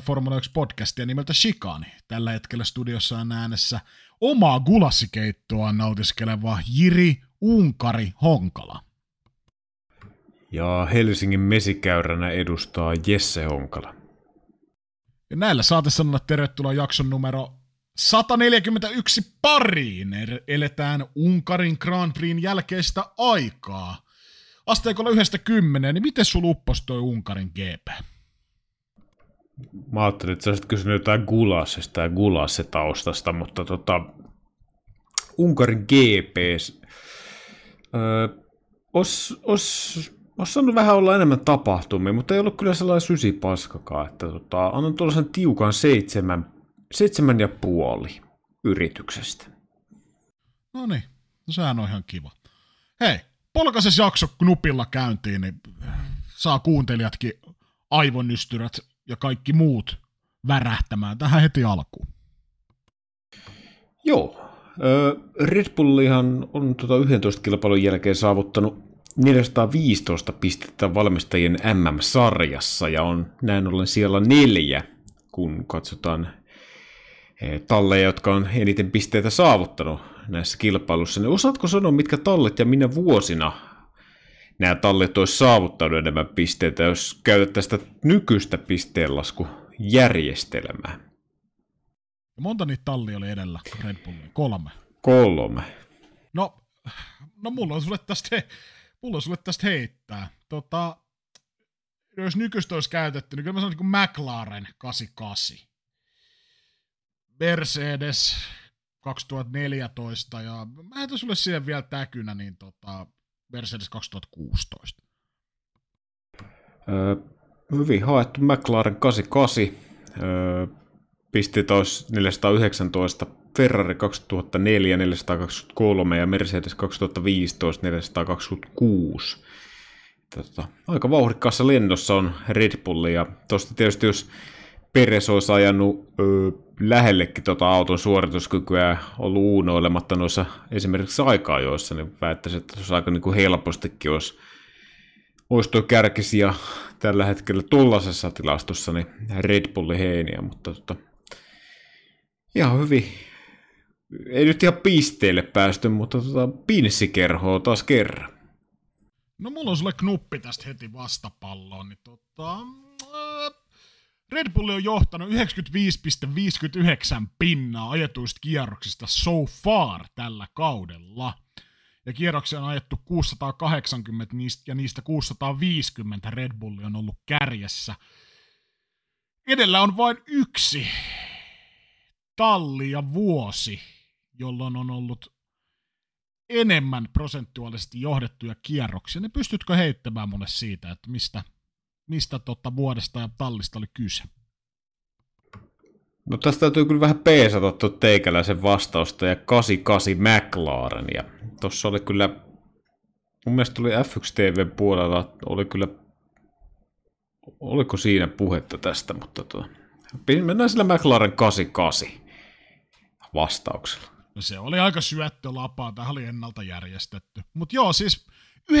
Ajankohtaisinta Formula 1 podcastia nimeltä Shikani. Tällä hetkellä studiossa on äänessä omaa gulassikeittoa nautiskeleva Jiri Unkari Honkala. Ja Helsingin mesikäyränä edustaa Jesse Honkala. Ja näillä saatte sanoa tervetuloa jakson numero 141 pariin. Eletään Unkarin Grand Prixin jälkeistä aikaa. Asteikolla yhdestä kymmeneen, niin miten sulla upposi toi Unkarin GP? Mä ajattelin, että sä olisit kysynyt jotain Gulassista ja Gulasse-taustasta, mutta tota, Unkarin GP öö, os, os, os saanut vähän olla enemmän tapahtumia, mutta ei ollut kyllä sellainen sysipaskakaan, että tota, annan tuollaisen tiukan seitsemän, seitsemän ja puoli yrityksestä. No niin, no sehän on ihan kiva. Hei, polkases jakso knupilla käyntiin, niin saa kuuntelijatkin aivonystyrät ja kaikki muut värähtämään tähän heti alkuun. Joo. Red Bullihan on tuota 11 kilpailun jälkeen saavuttanut 415 pistettä valmistajien MM-sarjassa ja on näin ollen siellä neljä, kun katsotaan talleja, jotka on eniten pisteitä saavuttanut näissä kilpailussa. Niin osaatko sanoa, mitkä tallet ja minä vuosina nämä tallit olisi saavuttanut enemmän pisteitä, jos käytettäisiin sitä nykyistä pisteenlaskujärjestelmää? Monta niitä tallia oli edellä Red Bullia? Kolme. Kolme. No, no mulla on sulle tästä, mulla on sulle tästä heittää. Tota, jos nykyistä olisi käytetty, niin kyllä mä sanon niin McLaren 88. Mercedes 2014 ja mä heitän sulle siihen vielä täkynä, niin tota, Mercedes 2016. Öö, hyvin haettu McLaren 88. Öö, pisteet olisi 419, Ferrari 2004 423 ja Mercedes 2015 426. Tota, aika vauhdikkaassa lennossa on Red Bull ja tuosta tietysti jos Peres olisi ajanut öö, lähellekin tota auton suorituskykyä ja ollut uunoilematta noissa esimerkiksi aika-ajoissa, niin väittäisin, että se olisi aika niin kuin helpostikin olisi, olisi tuo kärkisiä tällä hetkellä tuollaisessa tilastossa, niin Red Bullin heiniä, mutta tota, ihan hyvin, ei nyt ihan pisteille päästy, mutta tota, pinssikerhoa taas kerran. No mulla on sulle knuppi tästä heti vastapalloon, niin tota, Red Bull on johtanut 95,59 pinnaa ajetuista kierroksista so far tällä kaudella. Ja kierroksia on ajettu 680 ja niistä 650 Red Bull on ollut kärjessä. Edellä on vain yksi talli ja vuosi, jolloin on ollut enemmän prosentuaalisesti johdettuja kierroksia. Niin pystytkö heittämään mulle siitä, että mistä mistä totta vuodesta ja tallista oli kyse? No tästä täytyy kyllä vähän peesata tuon teikäläisen vastausta ja 88 McLaren. Ja tuossa oli kyllä, mun mielestä oli F1 TV puolella, oli kyllä, oliko siinä puhetta tästä, mutta tuo, mennään sillä McLaren 88 vastauksella. No se oli aika syöttölapaa, tämä oli ennalta järjestetty. Mutta joo, siis 97,28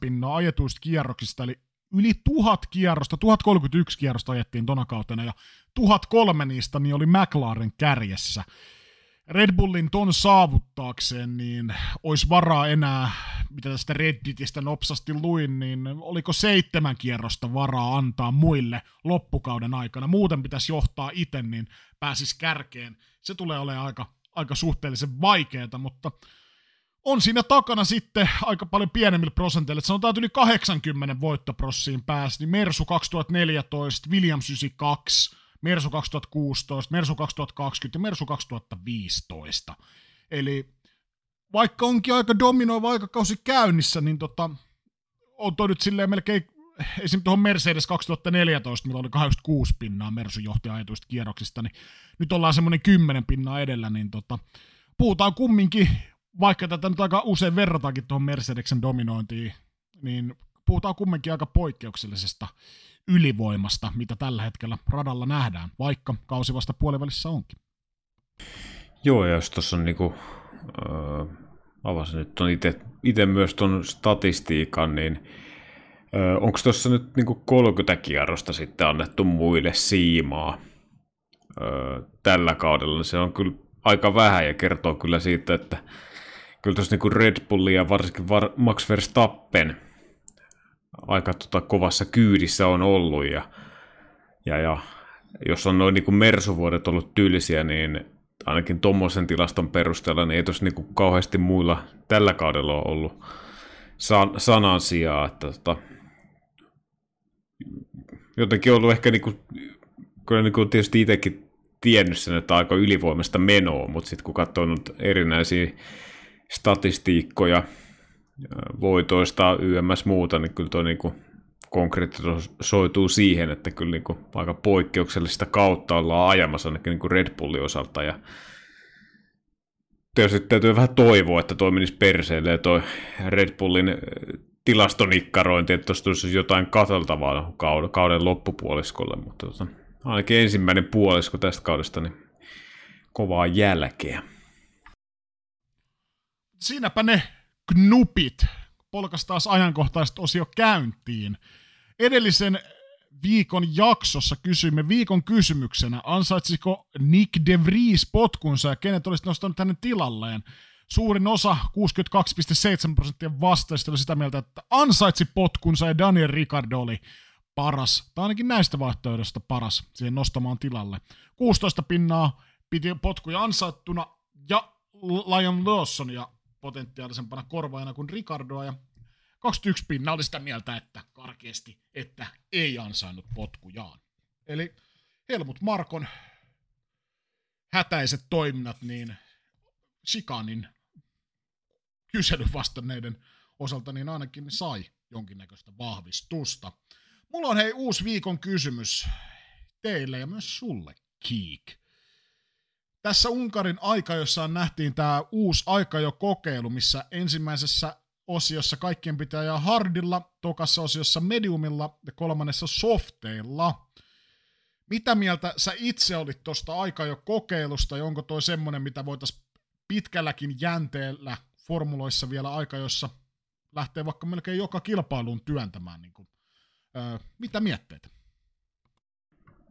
pinnaa ajetuista kierroksista, eli yli tuhat kierrosta, 1031 kierrosta ajettiin tona kautena, ja 1003 niistä niin oli McLaren kärjessä. Red Bullin ton saavuttaakseen, niin olisi varaa enää, mitä tästä Redditistä nopsasti luin, niin oliko seitsemän kierrosta varaa antaa muille loppukauden aikana. Muuten pitäisi johtaa itse, niin pääsisi kärkeen. Se tulee olemaan aika, aika suhteellisen vaikeaa, mutta on siinä takana sitten aika paljon pienemmillä prosenteilla. Sanotaan, että yli 80 voittoprossiin pääsi, niin Mersu 2014, Williams 92, Mersu 2016, Mersu 2020 ja Mersu 2015. Eli vaikka onkin aika dominoiva aikakausi käynnissä, niin tota, on toi nyt silleen melkein esim. tuohon Mercedes 2014, millä oli 86 pinnaa Mersu johti ajetuista kierroksista, niin nyt ollaan semmoinen 10 pinnaa edellä, niin tota, puhutaan kumminkin vaikka tätä nyt aika usein verrataankin tuohon Mercedeksen dominointiin, niin puhutaan kumminkin aika poikkeuksellisesta ylivoimasta, mitä tällä hetkellä radalla nähdään, vaikka kausi vasta puolivälissä onkin. Joo, ja jos tuossa on niinku, äh, avasin nyt on itse myös tuon statistiikan, niin onko tuossa nyt niin 30 kierrosta sitten annettu muille siimaa öö, tällä kaudella? Se on kyllä aika vähän ja kertoo kyllä siitä, että kyllä tuossa niin Red Bull ja varsinkin Max Verstappen aika tota, kovassa kyydissä on ollut ja, ja, ja jos on noin niin mersuvuodet ollut tyylisiä, niin ainakin tuommoisen tilaston perusteella, niin ei tuossa niin kauheasti muilla tällä kaudella ole ollut san, sanan sijaa, että tota, jotenkin ollut ehkä niin kuin, kyllä niin kuin tietysti itsekin tiennyt sen, että aika ylivoimasta menoa, mutta sitten kun katsoo nyt erinäisiä statistiikkoja voitoista YMS muuta, niin kyllä tuo niin konkretisoituu siihen, että kyllä niin kuin aika poikkeuksellista kautta ollaan ajamassa ainakin niin kuin Red Bullin osalta ja tietysti täytyy vähän toivoa, että toi menisi perseelle ja toi Red Bullin tilastonikkarointi, että tuossa tulisi jotain katseltavaa kauden, kauden loppupuoliskolle, mutta tota, ainakin ensimmäinen puolisko tästä kaudesta, niin kovaa jälkeä. Siinäpä ne knupit. Polkas taas ajankohtaiset osio käyntiin. Edellisen viikon jaksossa kysyimme viikon kysymyksenä, ansaitsiko Nick De Vries potkunsa ja kenet olisi nostanut hänen tilalleen. Suurin osa, 62,7 prosenttia vastaajista oli sitä mieltä, että ansaitsi potkunsa ja Daniel Ricardo oli paras, tai ainakin näistä vaihtoehdoista paras siihen nostamaan tilalle. 16 pinnaa piti potkuja ansaittuna ja Lion Lawsonia potentiaalisempana korvaajana kuin Ricardoa ja 21 pinnaa oli sitä mieltä, että karkeasti, että ei ansainnut potkujaan. Eli Helmut Markon hätäiset toiminnat, niin Chikanin kyselyn vastanneiden osalta niin ainakin sai jonkinnäköistä vahvistusta. Mulla on hei uusi viikon kysymys teille ja myös sulle, Kiik. Tässä Unkarin aikajossa nähtiin tämä uusi kokeilu, missä ensimmäisessä osiossa kaikkien pitää ajaa hardilla, tokassa osiossa mediumilla ja kolmannessa softeilla. Mitä mieltä sä itse olit tuosta kokeilusta ja onko toi semmonen, mitä voitaisiin pitkälläkin jänteellä formuloissa vielä aika, jossa lähtee vaikka melkein joka kilpailuun työntämään. Niin kuin, öö, mitä mietteet?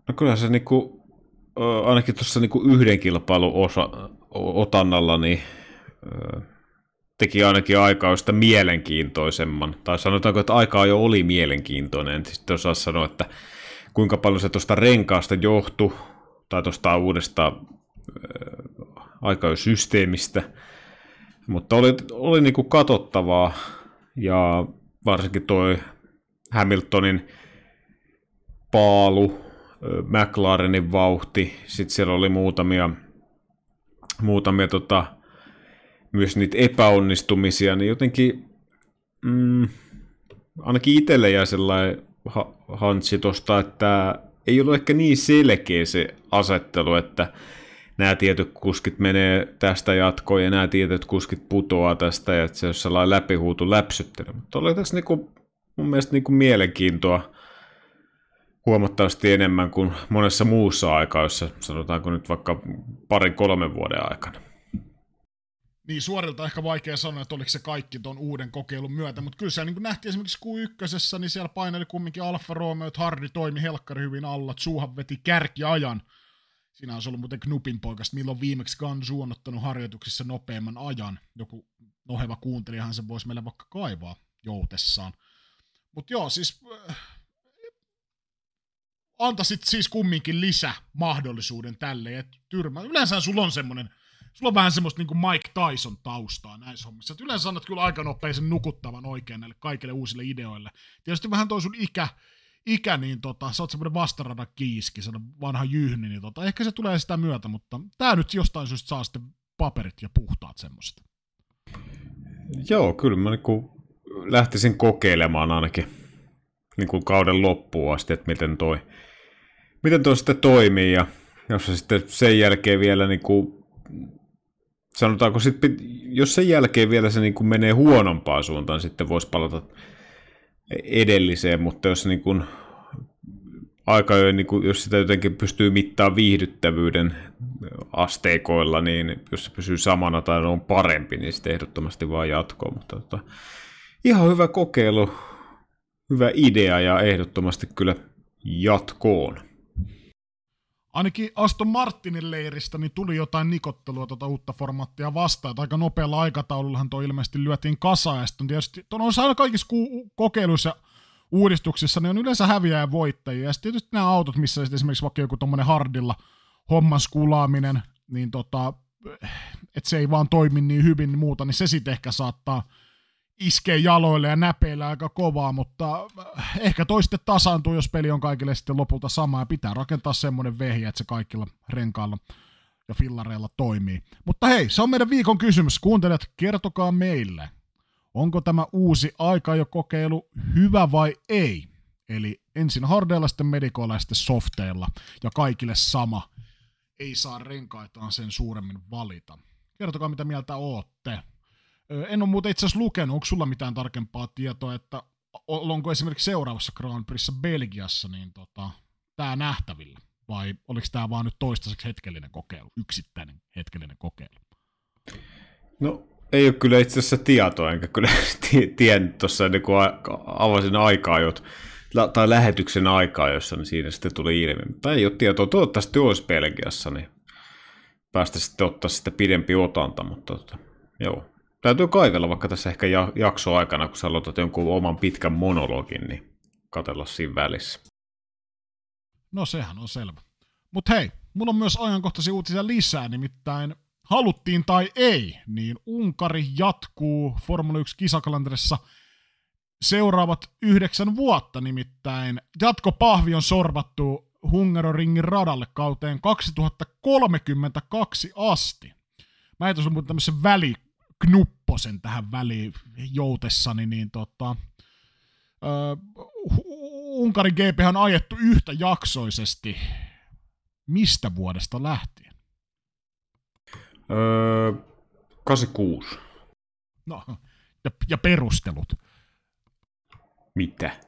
No kyllä se niinku, ainakin tuossa niinku yhden kilpailun osa, otannalla niin, teki ainakin aikaa sitä mielenkiintoisemman. Tai sanotaanko, että aikaa jo oli mielenkiintoinen. En sitten osaa sanoa, että kuinka paljon se tuosta renkaasta johtui, tai tuosta uudesta aikajosysteemistä. Mutta oli, oli niinku katsottavaa, ja varsinkin toi Hamiltonin paalu, McLarenin vauhti, sitten siellä oli muutamia, muutamia tota, myös niitä epäonnistumisia, niin jotenkin mm, ainakin itselle jäi sellainen ha- hansi tosta, että ei ollut ehkä niin selkeä se asettelu, että nämä tietyt kuskit menee tästä jatkoon ja nämä tietyt kuskit putoaa tästä ja että se on sellainen läpihuutu läpsyttely. Mutta oli tässä niinku, mun mielestä niinku mielenkiintoa huomattavasti enemmän kuin monessa muussa aikaa, jossa sanotaanko nyt vaikka parin kolmen vuoden aikana. Niin, suorilta ehkä vaikea sanoa, että oliko se kaikki tuon uuden kokeilun myötä, mutta kyllä siellä niin nähtiin esimerkiksi Q1, niin siellä paineli kumminkin Alfa Romeo, että Hardi toimi helkkari hyvin alla, Suuhan veti kärkiajan. Siinä olisi ollut muuten Knupin poikasta, milloin viimeksi Gansu on ottanut harjoituksissa nopeamman ajan. Joku noheva kuuntelijahan se voisi meille vaikka kaivaa joutessaan. Mutta joo, siis äh, antaisit siis kumminkin lisä mahdollisuuden tälle, että tyrmä. Yleensä sulla on semmoinen sulla on vähän semmoista niin kuin Mike Tyson taustaa näissä hommissa. Et yleensä annat kyllä aika nopeisen nukuttavan oikein näille kaikille uusille ideoille. Tietysti vähän toi sun ikä, ikä niin tota, sä oot semmoinen vastaradan kiiski, se vanha jyhni, niin tota, ehkä se tulee sitä myötä, mutta tää nyt jostain syystä saa sitten paperit ja puhtaat semmoista. Joo, kyllä mä niin lähtisin kokeilemaan ainakin niin kuin kauden loppuun asti, että miten toi, miten toi sitten toimii ja jos se sitten sen jälkeen vielä niin kuin sanotaanko sitten, jos sen jälkeen vielä se niin kuin menee huonompaan suuntaan, sitten voisi palata edelliseen, mutta jos niin kuin aika niin kuin, jos sitä jotenkin pystyy mittaamaan viihdyttävyyden asteikoilla, niin jos se pysyy samana tai on parempi, niin sitten ehdottomasti vaan jatkoa. Mutta tota, ihan hyvä kokeilu. hyvä idea ja ehdottomasti kyllä jatkoon. Ainakin Aston Martinin leiristä niin tuli jotain nikottelua tuota uutta formaattia vastaan. Että aika nopealla aikataulullahan tuo ilmeisesti lyötiin kasaan. Ja sitten tietysti, on aina kaikissa kokeiluissa uudistuksissa ne on yleensä häviäjä ja voittajia. Ja sitten tietysti nämä autot, missä esimerkiksi vaikka joku tuommoinen hardilla homman skulaaminen, niin tota, että se ei vaan toimi niin hyvin niin muuta, niin se sitten ehkä saattaa iskee jaloille ja näpeillä aika kovaa, mutta ehkä toi sitten tasaantuu, jos peli on kaikille sitten lopulta sama ja pitää rakentaa semmoinen vehjä, että se kaikilla renkailla ja fillareilla toimii. Mutta hei, se on meidän viikon kysymys. Kuuntelijat, kertokaa meille, onko tämä uusi aika jo kokeilu hyvä vai ei? Eli ensin hardeilla, sitten medikoilla ja sitten softeilla. Ja kaikille sama. Ei saa renkaitaan sen suuremmin valita. Kertokaa, mitä mieltä ootte. En ole muuten itse asiassa lukenut, onko sulla mitään tarkempaa tietoa, että onko esimerkiksi seuraavassa Grand Prixissa Belgiassa niin tota, tämä nähtävillä? Vai oliko tämä vaan nyt toistaiseksi hetkellinen kokeilu, yksittäinen hetkellinen kokeilu? No ei ole kyllä itse asiassa tietoa, enkä kyllä tiennyt tuossa ennen kuin avasin aikaa, jot, tai lähetyksen aikaa, jossa niin siinä sitten tuli ilmi. Mutta ei ole tietoa, toivottavasti olisi Belgiassa, niin päästä sitten ottaa sitä pidempi otanta, mutta tota, joo. Täytyy kaivella vaikka tässä ehkä jakso aikana, kun sä aloitat jonkun oman pitkän monologin, niin katella siinä välissä. No sehän on selvä. Mutta hei, mulla on myös ajankohtaisia uutisia lisää, nimittäin haluttiin tai ei, niin Unkari jatkuu Formula 1 kisakalenterissa seuraavat yhdeksän vuotta, nimittäin jatkopahvi on sorvattu Hungaroringin radalle kauteen 2032 asti. Mä ei tuossa tämmöisen väliknupposen tähän väliin joutessani, niin tota, uh, Unkarin GP on ajettu yhtä jaksoisesti mistä vuodesta lähtien? Öö, 86. No, ja, ja perustelut. Mitä?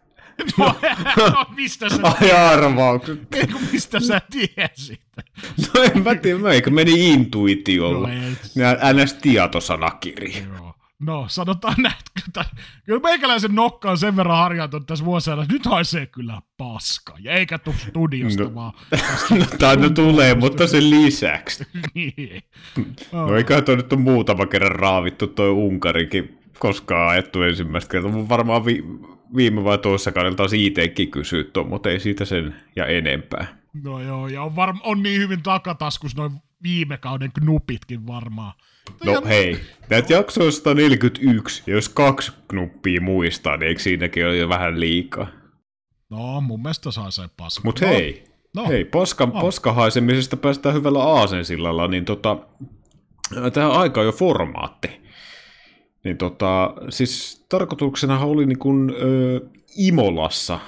No, no mistä sä... Ai arvaukset. Eikö mistä sä tiesit? No en mä tiedä, mä eikö meni intuitiolla. No, NS tietosanakirja. Joo. No, sanotaan näin, että kyllä meikäläisen nokka on sen verran harjaantunut tässä vuosina, että nyt haisee kyllä paska. Ja eikä tuu studiosta no, vaan. no, tai no tulee, mutta sen lisäksi. niin. No eiköhän toi nyt on muutama kerran raavittu toi Unkarikin koskaan ajettu ensimmäistä kertaa. Mun varmaan vi- viime vai toisessa kaudella taas itsekin kysyä tuon, mutta ei siitä sen ja enempää. No joo, ja on, varma, on niin hyvin takataskus noin viime kauden knupitkin varmaan. No ja... hei, näitä jaksoja 141, ja jos kaksi knuppia muistaa, niin eikö siinäkin ole jo vähän liikaa? No, mun mielestä saa se paska. Mut no. hei, no. hei, paska, no. paskahaisemisesta päästään hyvällä aasensillalla, niin tota, tähän aika jo formaatti. Niin tota, siis tarkoituksena oli niin kuin, ö, Imolassa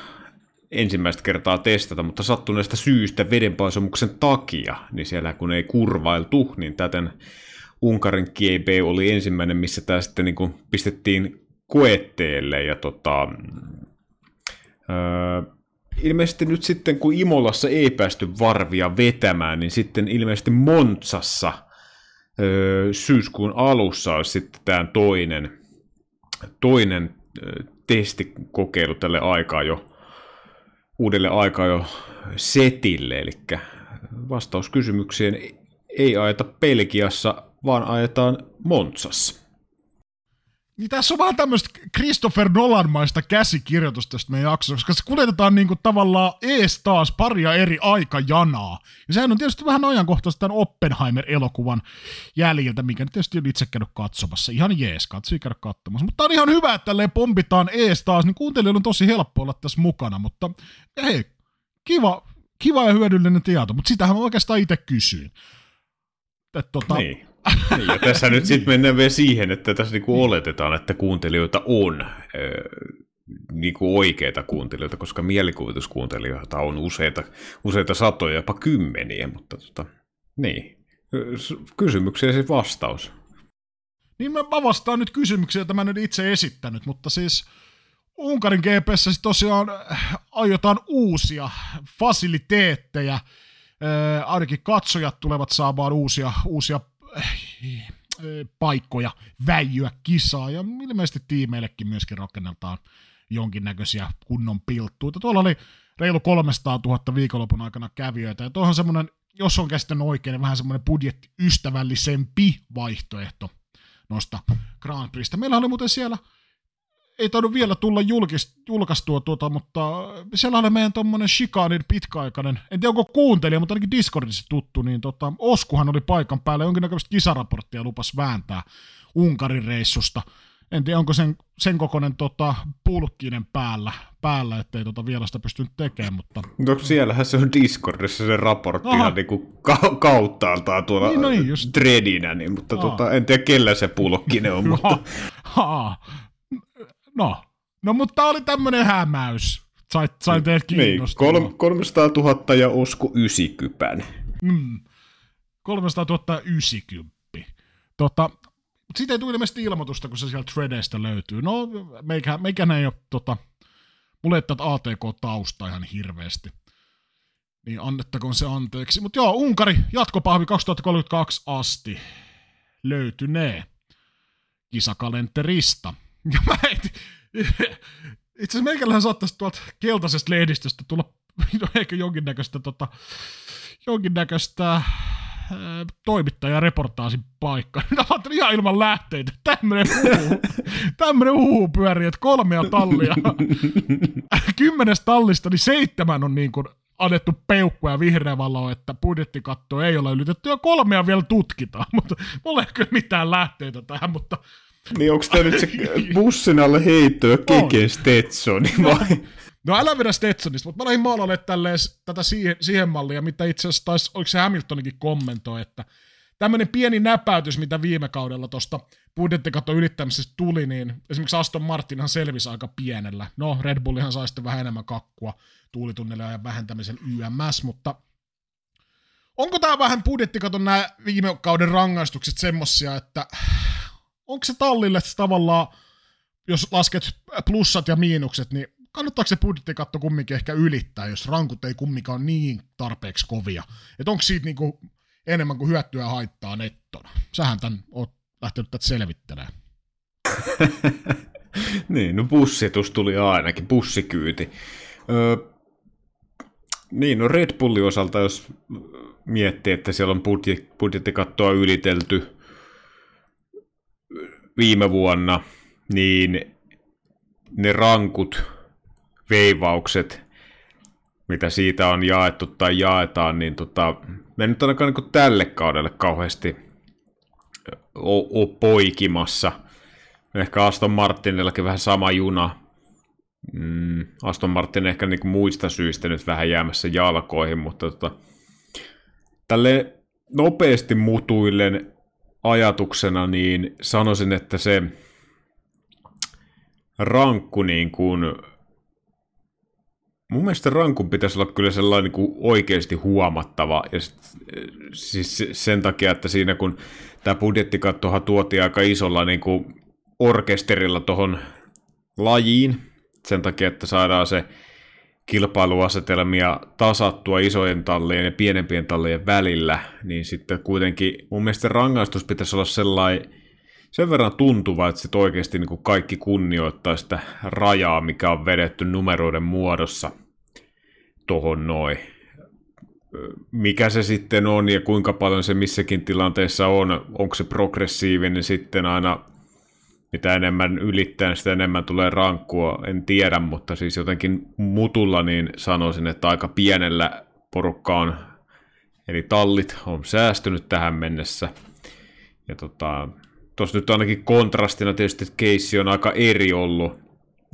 ensimmäistä kertaa testata, mutta sattuneesta syystä vedenpaisumuksen takia, niin siellä kun ei kurvailtu, niin täten Unkarin GB oli ensimmäinen, missä tämä sitten niin kuin pistettiin koetteelle ja tota, öö, ilmeisesti nyt sitten kun Imolassa ei päästy varvia vetämään, niin sitten ilmeisesti Montsassa öö, syyskuun alussa olisi sitten tämä toinen, toinen testikokeilu tälle aikaa jo uudelle aikaa jo setille, eli vastaus kysymykseen ei ajeta Pelkiassa, vaan ajetaan Montsassa. Niin tässä on vähän tämmöistä Christopher Nolan-maista käsikirjoitusta tästä meidän jaksossa, koska se kuljetetaan niinku tavallaan ees taas paria eri aikajanaa. Ja sehän on tietysti vähän ajankohtaista tämän Oppenheimer-elokuvan jäljiltä, mikä nyt tietysti on itse käynyt katsomassa. Ihan jees, katsoi käydä katsomassa. Mutta on ihan hyvä, että tälleen pompitaan ees taas, niin kuuntelijoilla on tosi helppo olla tässä mukana, mutta hei, kiva, kiva ja hyödyllinen tieto, mutta sitähän mä oikeastaan itse kysyin. Et, tota, niin. Niin, ja tässä nyt sitten mennään vielä siihen, että tässä niinku oletetaan, että kuuntelijoita on niinku oikeita kuuntelijoita, koska mielikuvituskuuntelijoita on useita, useita satoja, jopa kymmeniä, mutta tota, niin. Kysymyksiä siis vastaus. Niin mä vastaan nyt kysymyksiä, joita mä nyt itse esittänyt, mutta siis Unkarin GPS siis tosiaan aiotaan uusia fasiliteetteja, ainakin katsojat tulevat saamaan uusia, uusia paikkoja väijyä kisaa, ja ilmeisesti tiimeillekin myöskin rakennetaan jonkinnäköisiä kunnon pilttuita. Tuolla oli reilu 300 000 viikonlopun aikana kävijöitä, ja tuohon semmoinen, jos on käsittänyt oikein, niin vähän semmoinen budjettiystävällisempi vaihtoehto noista Grand Prixstä. Meillä oli muuten siellä ei tainnut vielä tulla julkist, julkaistua tuota, mutta siellä oli meidän tuommoinen Shikanin pitkäaikainen, en tiedä onko kuuntelija, mutta ainakin Discordissa tuttu, niin tota, Oskuhan oli paikan päällä, jonkinnäköistä kisaraporttia lupas vääntää Unkarin reissusta. En tiedä, onko sen, sen kokoinen tota, pulkkinen päällä, päällä ettei tota vielä sitä pystynyt tekemään, mutta... No siellähän se on Discordissa se raportti ihan niin kuin ka- kauttaaltaan tuolla niin, no niin, just... threadinä, niin, mutta tota, en tiedä kellä se pulkkinen on, mutta... No, no mutta oli tämmönen hämäys. Sait, sain teidät kiinnostua. Niin, 300 000 ja Osku 90. Mm, 300 000 90. Tota, siitä ei tule ilmeisesti ilmoitusta, kun se sieltä Threadeista löytyy. No, meikä, meikä ei ole, tota, mulle ei tätä ATK-tausta ihan hirveästi. Niin annettakoon se anteeksi. Mutta joo, Unkari jatkopahvi 2032 asti löytynee kisakalenterista. Ja mä et, itse asiassa meikälähän saattaisi tuolta keltaisesta lehdistöstä tulla ehkä jonkinnäköistä, tota, jonkinnäköistä ää, toimittajareportaasin paikka. Mä ajattelin ihan ilman lähteitä. Tämmönen huhu, tämmönen huhu pyörii, että kolmea tallia. Kymmenes tallista, niin seitsemän on niin kuin annettu peukku ja vihreä valo, että budjettikatto ei ole ylitetty ja kolmea vielä tutkitaan, mutta mulla ei kyllä mitään lähteitä tähän, mutta niin onko tämä nyt se bussin alle heittoa Keke Stetsoni vai? No älä vedä Stetsonista, mutta mä lähdin maalalle tälleen, tätä siihen, siihen malliin, mitä itse asiassa taisi, oliko se Hamiltonikin kommentoi, että tämmöinen pieni näpäytys, mitä viime kaudella tuosta budjettikaton ylittämisestä tuli, niin esimerkiksi Aston Martinhan selvisi aika pienellä. No, Red Bullihan sai sitten vähän enemmän kakkua tuulitunnille ja vähentämisen YMS, mutta onko tämä vähän budjettikaton nämä viime kauden rangaistukset semmosia, että onko se tallille tavallaan, jos lasket plussat ja miinukset, niin kannattaako se budjettikatto kumminkin ehkä ylittää, jos rankut ei kumminkaan niin tarpeeksi kovia? Että onko siitä niinku enemmän kuin hyötyä haittaa nettona? Sähän tämän oot lähtenyt tätä selvittelemään. niin, no bussitus tuli ainakin, bussikyyti. Öö, niin, no Red Bullin osalta, jos miettii, että siellä on budjet, budjettikattoa ylitelty, viime vuonna, niin ne rankut veivaukset, mitä siitä on jaettu tai jaetaan, niin tota, me nyt ainakaan niin tälle kaudelle kauheasti ole poikimassa. Ehkä Aston Martinillakin vähän sama juna. Mm, Aston Martin ehkä niin muista syistä nyt vähän jäämässä jalkoihin, mutta tota, tälle nopeasti mutuillen ajatuksena, niin sanoisin, että se rankku niin kuin, mun mielestä rankun pitäisi olla kyllä sellainen niin kuin oikeasti huomattava, ja sit, siis sen takia, että siinä kun tämä budjettikattohan tuotiin aika isolla niin kuin orkesterilla tuohon lajiin, sen takia, että saadaan se kilpailuasetelmia tasattua isojen tallien ja pienempien tallien välillä, niin sitten kuitenkin mun mielestä rangaistus pitäisi olla sellainen sen verran tuntuva, että sitten oikeasti niin kuin kaikki kunnioittaa sitä rajaa, mikä on vedetty numeroiden muodossa tuohon noin. Mikä se sitten on ja kuinka paljon se missäkin tilanteessa on, onko se progressiivinen sitten aina mitä enemmän ylittää, sitä enemmän tulee rankkua, en tiedä, mutta siis jotenkin mutulla niin sanoisin, että aika pienellä porukka on, eli tallit on säästynyt tähän mennessä. Ja tota, tuossa nyt ainakin kontrastina tietysti keissi on aika eri ollut,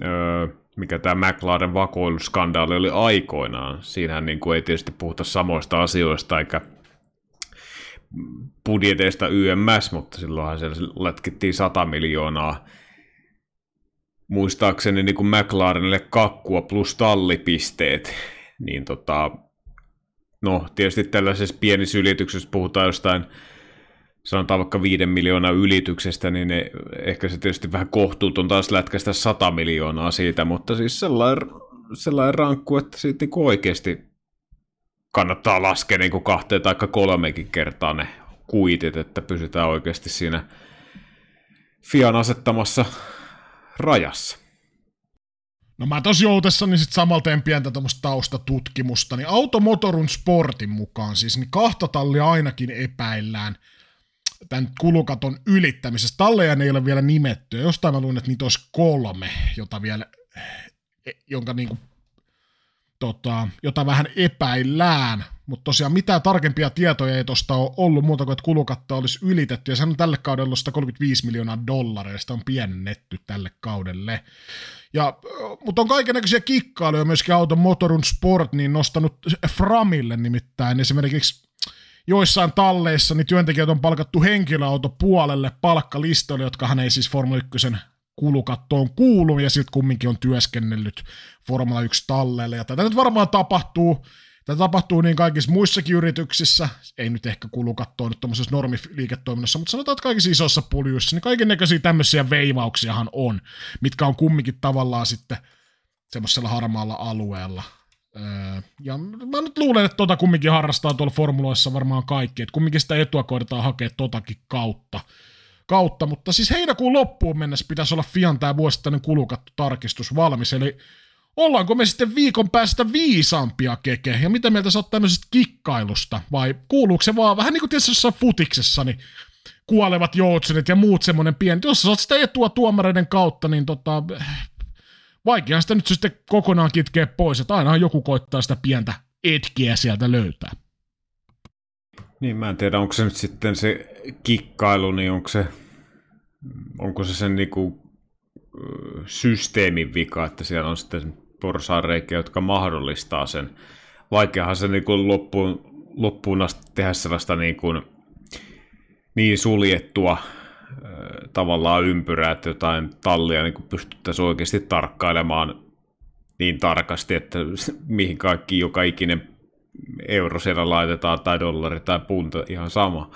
öö, mikä tämä McLaren vakoiluskandaali oli aikoinaan. Siinähän niin kuin ei tietysti puhuta samoista asioista, eikä budjeteista YMS, mutta silloinhan siellä lätkittiin 100 miljoonaa. Muistaakseni niin kuin McLarenille kakkua plus tallipisteet, niin tota, no tietysti tällaisessa pienissä ylityksessä puhutaan jostain sanotaan vaikka viiden miljoonaa ylityksestä, niin ne, ehkä se tietysti vähän kohtuuton taas lätkästä 100 miljoonaa siitä, mutta siis sellainen, sellainen rankku, että siitä niin oikeasti kannattaa laskea niin kuin kahteen tai kolmekin kertaa ne kuitit, että pysytään oikeasti siinä Fian asettamassa rajassa. No mä tos joutessani sit samalteen pientä tämmöistä taustatutkimusta, niin Automotorun Sportin mukaan siis, niin kahta tallia ainakin epäillään tämän kulukaton ylittämisestä. Talleja ei ole vielä nimetty, jostain mä luin, että niitä olisi kolme, jota vielä, e, jonka niinku, tota, jota vähän epäillään, mutta tosiaan mitään tarkempia tietoja ei tuosta ole ollut muuta kuin, että kulukatto olisi ylitetty, ja se on tälle kaudelle 135 miljoonaa dollaria, sitä on piennetty tälle kaudelle. Ja, mutta on kaikenlaisia kikkailuja myöskin auton Motorun Sport niin nostanut Framille nimittäin. Esimerkiksi joissain talleissa niin työntekijät on palkattu henkilöauto puolelle palkkalistoille, jotka hän ei siis Formula 1 kulukattoon kuulu, ja sitten kumminkin on työskennellyt Formula 1 talleille. Ja tätä nyt varmaan tapahtuu Tätä tapahtuu niin kaikissa muissakin yrityksissä, ei nyt ehkä kulukattoa nyt tuommoisessa normiliiketoiminnassa, mutta sanotaan, että kaikissa isoissa puljuissa, niin kaiken näköisiä tämmöisiä veivauksiahan on, mitkä on kumminkin tavallaan sitten semmoisella harmaalla alueella. Öö, ja mä nyt luulen, että tota kumminkin harrastaa tuolla formuloissa varmaan kaikki, että kumminkin sitä etua koitetaan hakea totakin kautta. Kautta. Mutta siis heinäkuun loppuun mennessä pitäisi olla Fian tämä vuosittainen kulukattotarkistus valmis, eli ollaanko me sitten viikon päästä viisaampia keke? Ja mitä mieltä sä oot tämmöisestä kikkailusta? Vai kuuluuko se vaan vähän niin kuin tietysti jossain futiksessa, niin kuolevat joutsenit ja muut semmoinen pieni. Jos sä saat sitä etua tuomareiden kautta, niin tota, vaikeaa sitä nyt sitten kokonaan kitkeä pois, että aina joku koittaa sitä pientä etkiä sieltä löytää. Niin, mä en tiedä, onko se nyt sitten se kikkailu, niin onko se, onko se sen niinku systeemin vika, että siellä on sitten porsaareikiä, jotka mahdollistaa sen. Vaikeahan se niin kuin loppuun, loppuun asti tehdä sellaista niin, kuin, niin suljettua tavallaan ympyrää, että jotain tallia niin pystyttäisiin oikeasti tarkkailemaan niin tarkasti, että mihin kaikki joka ikinen euro siellä laitetaan, tai dollari tai punta, ihan sama.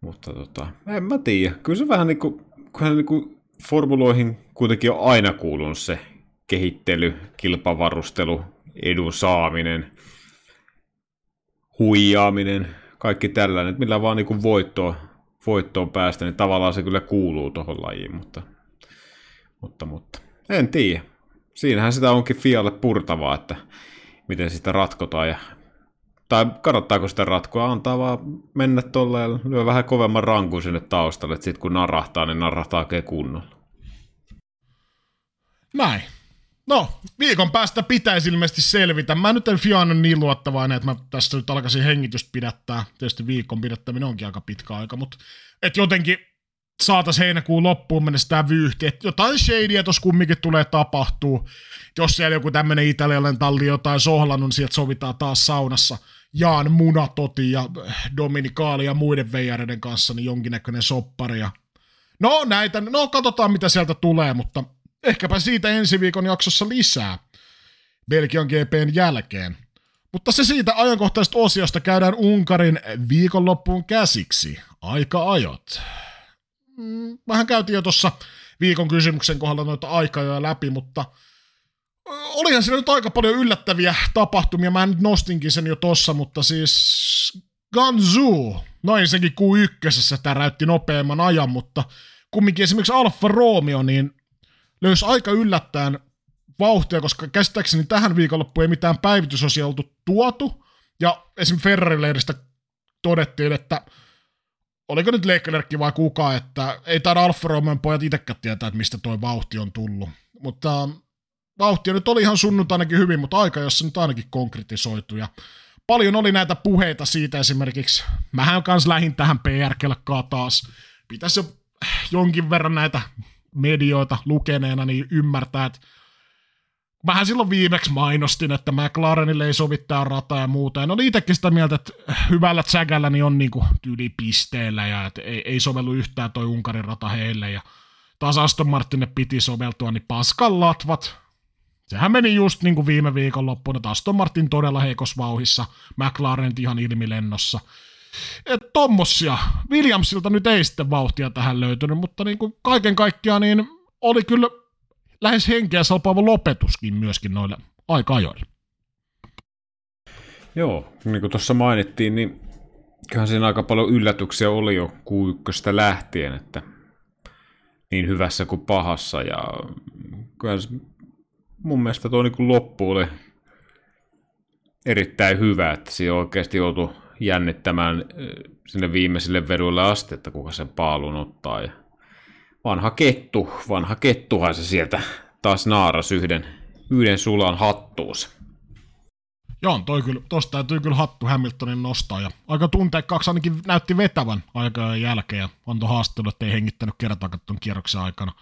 Mutta tota, en mä tiedä. Kyllä se vähän niin kuin, niin kuin formuloihin kuitenkin on aina kuulunut se kehittely, kilpavarustelu, edun saaminen, huijaaminen, kaikki tällainen, millä vaan niin voittoon, voittoon päästä, niin tavallaan se kyllä kuuluu tuohon lajiin, mutta, mutta, mutta en tiedä. Siinähän sitä onkin Fialle purtavaa, että miten sitä ratkotaan ja tai kannattaako sitä ratkoa, antaa vaan mennä tolleen lyö vähän kovemman rankun sinne taustalle, että sitten kun narahtaa, niin narahtaa oikein kunnolla. Näin. No, viikon päästä pitäisi ilmeisesti selvitä. Mä nyt en Fian niin luottavainen, että mä tässä nyt alkaisin hengitystä pidättää. Tietysti viikon pidättäminen onkin aika pitkä aika, mutta että jotenkin saatas heinäkuun loppuun mennessä tämä vyyhti, että jotain shadyä tuossa kumminkin tulee tapahtuu. Jos siellä joku tämmöinen italialainen talli jotain sohlannut, niin sieltä sovitaan taas saunassa Jaan Munatoti ja Dominikaali ja muiden veijareiden kanssa niin jonkinnäköinen soppari. Ja... No näitä, no katsotaan mitä sieltä tulee, mutta Ehkäpä siitä ensi viikon jaksossa lisää Belgian GPn jälkeen. Mutta se siitä ajankohtaisesta osiosta käydään Unkarin viikonloppuun käsiksi. Aika ajot. Mm, vähän käytiin jo tuossa viikon kysymyksen kohdalla noita aikajoja läpi, mutta olihan siinä nyt aika paljon yllättäviä tapahtumia. Mä nyt nostinkin sen jo tossa, mutta siis Ganzu, no ensinnäkin Q1 täräytti nopeamman ajan, mutta kumminkin esimerkiksi Alfa Romeo, niin löysi aika yllättäen vauhtia, koska käsittääkseni tähän viikonloppuun ei mitään päivitysosia oltu tuotu. Ja esim. Ferrari-leiristä todettiin, että oliko nyt Leclerc vai kuka, että ei taida Alfa Romeon pojat itsekään tietää, että mistä tuo vauhti on tullut. Mutta vauhtia nyt oli ihan sunnuntainakin hyvin, mutta aika, jossa nyt ainakin konkretisoitu. Ja paljon oli näitä puheita siitä esimerkiksi. Mähän kans lähin tähän PR-kelkkaa taas. Pitäisi jo jonkin verran näitä medioita lukeneena niin ymmärtää, että Mähän silloin viimeksi mainostin, että McLarenille ei sovi tämä rata ja muuta. Ne oli itsekin sitä mieltä, että hyvällä tsägällä niin on niinku tyyli pisteellä ja että ei, ei sovellu yhtään toi Unkarin rata heille. Ja taas Aston Martinille piti soveltua, niin paskan latvat. Sehän meni just niin kuin viime viikon loppuun, että Aston Martin todella heikossa vauhissa, McLaren ihan ilmilennossa. Et tommosia. Williamsilta nyt ei sitten vauhtia tähän löytynyt, mutta niin kuin kaiken kaikkiaan niin oli kyllä lähes henkeä salpaava lopetuskin myöskin noille aika-ajoille. Joo, niin kuin tuossa mainittiin, niin kyllähän siinä aika paljon yllätyksiä oli jo Q1 lähtien, että niin hyvässä kuin pahassa. Ja kyllä mun mielestä tuo niin loppu oli erittäin hyvä, että siinä oikeasti joutui jännittämään sinne viimeisille veduille asti, että kuka sen paalun ottaa. Ja vanha kettu, vanha kettuhan se sieltä taas naaras yhden, yhden sulan hattuus. Joo, toi kyllä, tosta täytyy kyllä hattu Hamiltonin nostaa. Ja aika tunteikkaaksi ainakin näytti vetävän aikaa jälkeen ja antoi haastattelu, että ei hengittänyt kertaakaan tuon kierroksen aikana.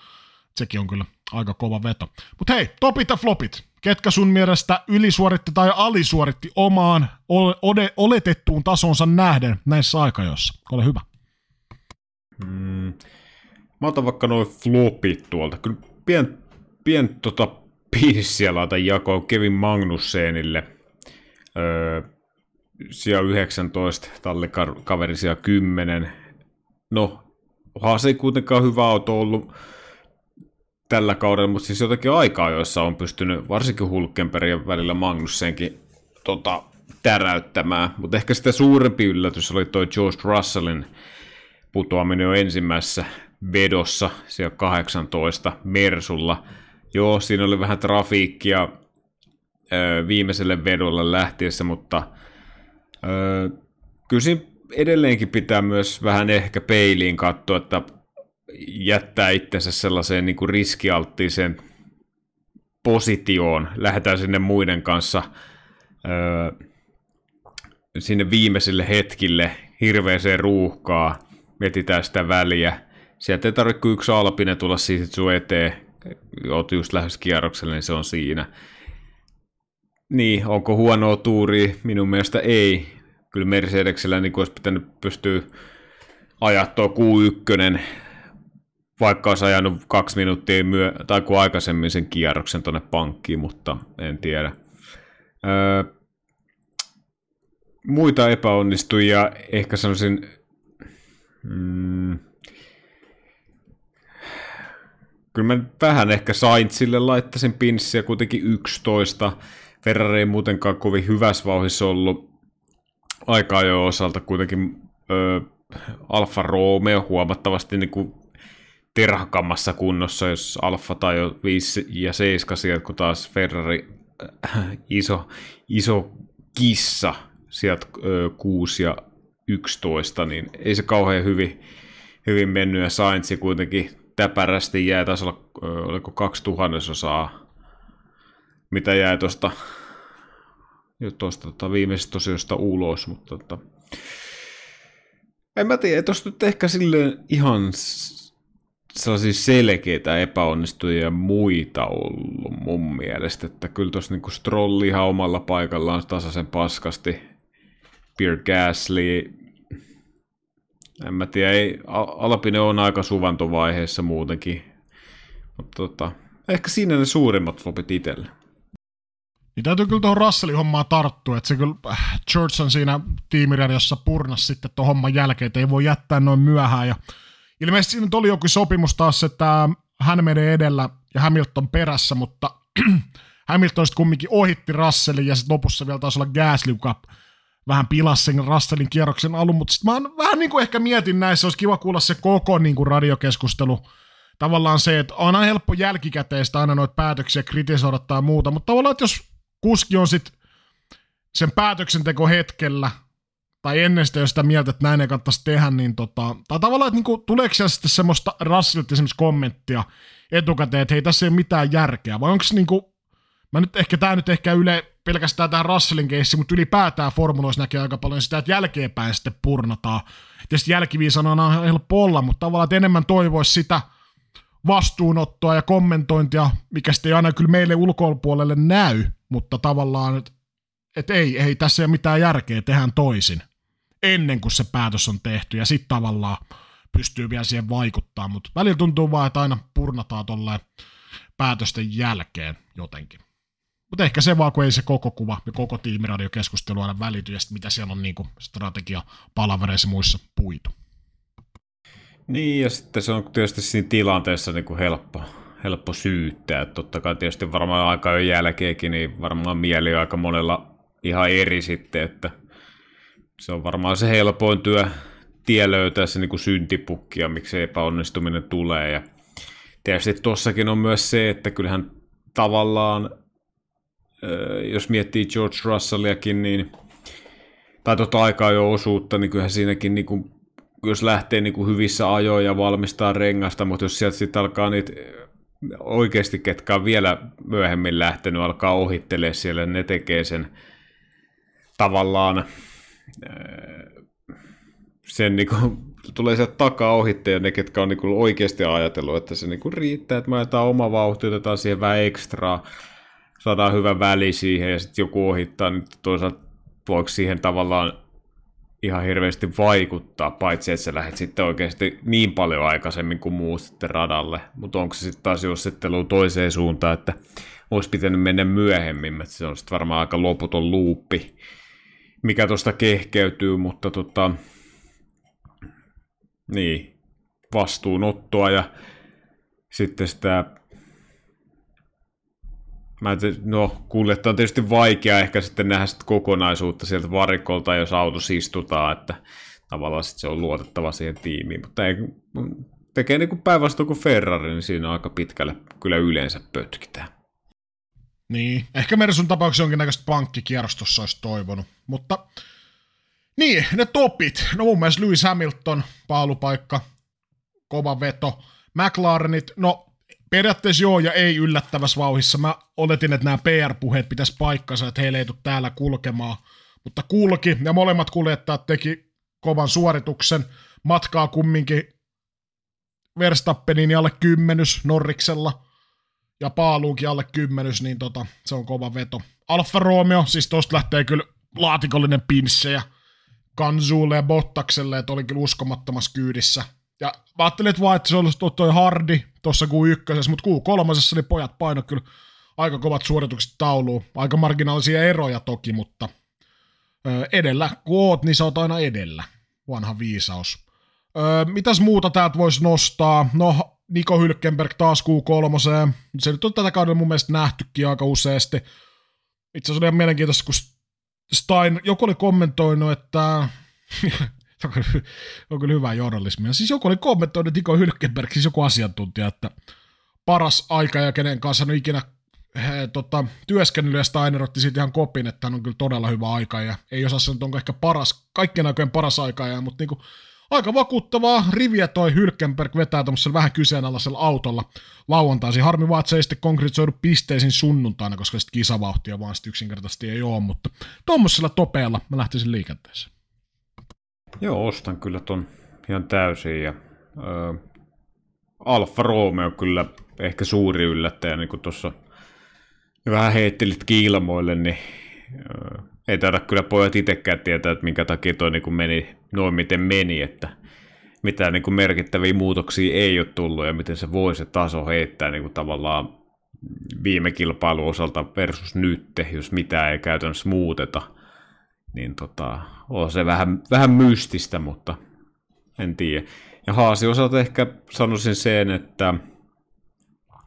Sekin on kyllä aika kova veto. Mutta hei, topit ja flopit. Ketkä sun mielestä ylisuoritti tai alisuoritti omaan ole, oletettuun tasonsa nähden näissä aikajoissa? Ole hyvä. Mm, mä otan vaikka noin flopit tuolta. Kyllä pien, pien tota, piissiä laitan jakoon Kevin Magnussenille – Öö, sija 19, tallikaveri sija 10. No, Haas ei kuitenkaan hyvä auto ollut tällä kaudella, mutta siis jotakin aikaa, joissa on pystynyt varsinkin Hulkenbergin välillä Magnussenkin tota, täräyttämään. Mutta ehkä sitä suurempi yllätys oli toi George Russellin putoaminen jo ensimmäisessä vedossa, siellä 18 Mersulla. Joo, siinä oli vähän trafiikkia, viimeiselle vedolle lähtiessä, mutta ö, kyllä edelleenkin pitää myös vähän ehkä peiliin katsoa, että jättää itsensä sellaiseen niin kuin riskialttiiseen positioon, lähdetään sinne muiden kanssa ö, sinne viimeisille hetkille hirveäseen ruuhkaa, mietitään sitä väliä. Sieltä ei tarvitse kuin yksi alpine tulla siitä sun eteen, oot just lähes kierrokselle, niin se on siinä. Niin, onko huonoa tuuri? Minun mielestä ei. Kyllä Mercedeksellä niin olisi pitänyt pystyä ajaa tuo Q1, vaikka olisi ajanut kaksi minuuttia myö- tai kuin aikaisemmin sen kierroksen tuonne pankkiin, mutta en tiedä. Öö, muita epäonnistujia ehkä sanoisin, mm, kyllä mä vähän ehkä Saintsille laittaisin pinssiä kuitenkin 11, Ferrari ei muutenkaan kovin hyvässä vauhissa ollut aikaa jo osalta kuitenkin ö, Alfa Romeo huomattavasti niin kuin terhakammassa kunnossa, jos Alfa tai jo 5 ja 7 sieltä, kun taas Ferrari äh, iso, iso kissa sieltä ö, 6 ja 11, niin ei se kauhean hyvin, hyvin mennyt. Ja Sainz kuitenkin täpärästi jää, taisi olla, oliko kaksi tuhannesosaa mitä tuosta tuosta tota, viimeisestä osiosta ulos, mutta tota, en mä tiedä, tuosta nyt ehkä silleen ihan sellaisia selkeitä epäonnistujia muita ollut mun mielestä, että kyllä tuossa niinku Strolli ihan omalla paikallaan tasaisen paskasti, Pierre Gasly, en mä tiedä, ei, Alpine on aika suvantovaiheessa muutenkin, mutta tota, ehkä siinä ne suurimmat flopit itselle. Niin täytyy kyllä tuohon Russellin hommaan tarttua, että se kyllä äh, Church on siinä tiimiradiossa purnas sitten tuon homman jälkeen, että ei voi jättää noin myöhään. Ja ilmeisesti siinä oli joku sopimus taas, että hän menee edellä ja Hamilton perässä, mutta Hamilton sitten kumminkin ohitti Russellin ja sitten lopussa vielä taisi olla Gasly, joka vähän pilasi sen Russellin kierroksen alun, mutta sitten mä vähän niin kuin ehkä mietin näissä, olisi kiva kuulla se koko niin kuin radiokeskustelu, tavallaan se, että on aina helppo jälkikäteistä aina noita päätöksiä kritisoida tai muuta, mutta tavallaan, että jos kuski on sitten sen päätöksenteko hetkellä tai ennen sitä jo sitä mieltä, että näin ei kannattaisi tehdä, niin tota, tai tavallaan, että niinku, tuleeko siellä sitten semmoista Russellilta esimerkiksi kommenttia etukäteen, että hei, tässä ei ole mitään järkeä, vai onko niinku, mä nyt ehkä, tämä nyt ehkä yle pelkästään tähän Russellin keissiin, mutta ylipäätään formuloissa näkee aika paljon sitä, että jälkeenpäin sitten purnataan. Tietysti jälkiviisana on helppo olla, mutta tavallaan, että enemmän toivoisi sitä vastuunottoa ja kommentointia, mikä sitten ei aina kyllä meille ulkopuolelle näy, mutta tavallaan, että et ei, ei tässä ei ole mitään järkeä, tehdään toisin ennen kuin se päätös on tehty ja sitten tavallaan pystyy vielä siihen vaikuttaa, mutta välillä tuntuu vaan, että aina purnataan tolleen päätösten jälkeen jotenkin. Mutta ehkä se vaan, kun ei se koko kuva ja koko tiimiradiokeskustelu aina välity ja mitä siellä on niinku strategia palavereissa muissa puitu. Niin, ja sitten se on tietysti siinä tilanteessa niin kuin helppo, helppo syyttää. Totta kai tietysti varmaan aika jo jälkeenkin, niin varmaan mieli on aika monella ihan eri sitten, että se on varmaan se helpoin työ tie löytää se niin syntipukki ja miksi epäonnistuminen tulee. Ja tietysti tuossakin on myös se, että kyllähän tavallaan, jos miettii George Russelliakin, niin tai tota aikaa jo osuutta, niin kyllähän siinäkin niin kuin, jos lähtee niin kuin hyvissä ajoin ja valmistaa rengasta, mutta jos sieltä sitten alkaa niitä oikeasti, ketkä on vielä myöhemmin lähtenyt, alkaa ohittelee siellä, ne tekee sen tavallaan sen niin kuin, tulee sieltä takaa ohitte ja ne, ketkä on niin kuin oikeasti ajatellut, että se niin kuin riittää, että me ajetaan oma vauhti, otetaan siihen vähän ekstraa, saadaan hyvä väli siihen ja sitten joku ohittaa, niin toisaalta voiko siihen tavallaan ihan hirveästi vaikuttaa, paitsi että sä lähdet sitten oikeasti niin paljon aikaisemmin kuin muu sitten radalle. Mutta onko se sitten taas jossittelu toiseen suuntaan, että olisi pitänyt mennä myöhemmin, että se on sitten varmaan aika loputon luuppi, mikä tuosta kehkeytyy, mutta tota, niin, vastuunottoa ja sitten sitä Mä te, no, kuljettaa on tietysti vaikea ehkä sitten nähdä sitä kokonaisuutta sieltä varikolta, jos auto istutaan, että tavallaan sitten se on luotettava siihen tiimiin, mutta ei, tekee niin kuin päinvastoin kuin Ferrari, niin siinä on aika pitkälle kyllä yleensä pötkitään. Niin, ehkä Mersun tapauksessa jonkinnäköistä pankkikierrostossa olisi toivonut, mutta niin, ne topit. No mun mielestä Lewis Hamilton, paalupaikka, kova veto. McLarenit, no periaatteessa joo ja ei yllättävässä vauhissa. Mä oletin, että nämä PR-puheet pitäisi paikkansa, että heille ei tule täällä kulkemaan. Mutta kulki, ja molemmat kuljettajat teki kovan suorituksen. Matkaa kumminkin Verstappenin alle kymmenys Norriksella ja Paaluunkin alle kymmenys, niin tota, se on kova veto. Alfa Romeo, siis tosta lähtee kyllä laatikollinen pinssejä Kansuulle ja Bottakselle, että oli kyllä uskomattomassa kyydissä. Ja mä ajattelin, että vaan, että se olisi toi Hardi tuossa Q1, mutta Q3 oli pojat paino kyllä aika kovat suoritukset tauluun. Aika marginaalisia eroja toki, mutta ö, edellä, kun oot, niin sä oot aina edellä. Vanha viisaus. Ö, mitäs muuta täältä voisi nostaa? No, Niko Hylkenberg taas Q3. Se nyt on tätä kaudella mun mielestä nähtykin aika useasti. Itse asiassa oli ihan mielenkiintoista, kun Stein, joku oli kommentoinut, että on kyllä hyvää journalismia. Siis joku oli kommentoinut Niko Hylkenberg, siis joku asiantuntija, että paras aika ja kenen kanssa on ikinä he, tota, työskennellyt ja Steiner otti siitä ihan kopin, että hän on kyllä todella hyvä aika ja ei osaa sanoa, että onko ehkä paras, kaikkien aikojen paras aika, ja, mutta niinku, aika vakuuttavaa riviä toi Hylkenberg vetää tuommoisella vähän kyseenalaisella autolla lauantaisin. Harmi vaan, että se ei sitten konkretisoidu pisteisiin sunnuntaina, koska sitten kisavauhtia vaan sitten yksinkertaisesti ei ole, mutta tuommoisella topeella mä lähtisin liikenteeseen. Joo, ostan kyllä ton ihan täysin ja ö, Alfa Romeo kyllä ehkä suuri yllättäjä, niin kuin tuossa vähän heittelit kiilmoille, niin ei taida kyllä pojat itsekään tietää, että minkä takia toi niin kuin meni noin miten meni, että mitään niin kuin merkittäviä muutoksia ei ole tullut ja miten se voi se taso heittää niin kuin tavallaan viime kilpailun osalta versus nyt, jos mitään ei käytännössä muuteta, niin tota, on se vähän, vähän mystistä, mutta en tiedä. Ja Haasi osalta ehkä sanoisin sen, että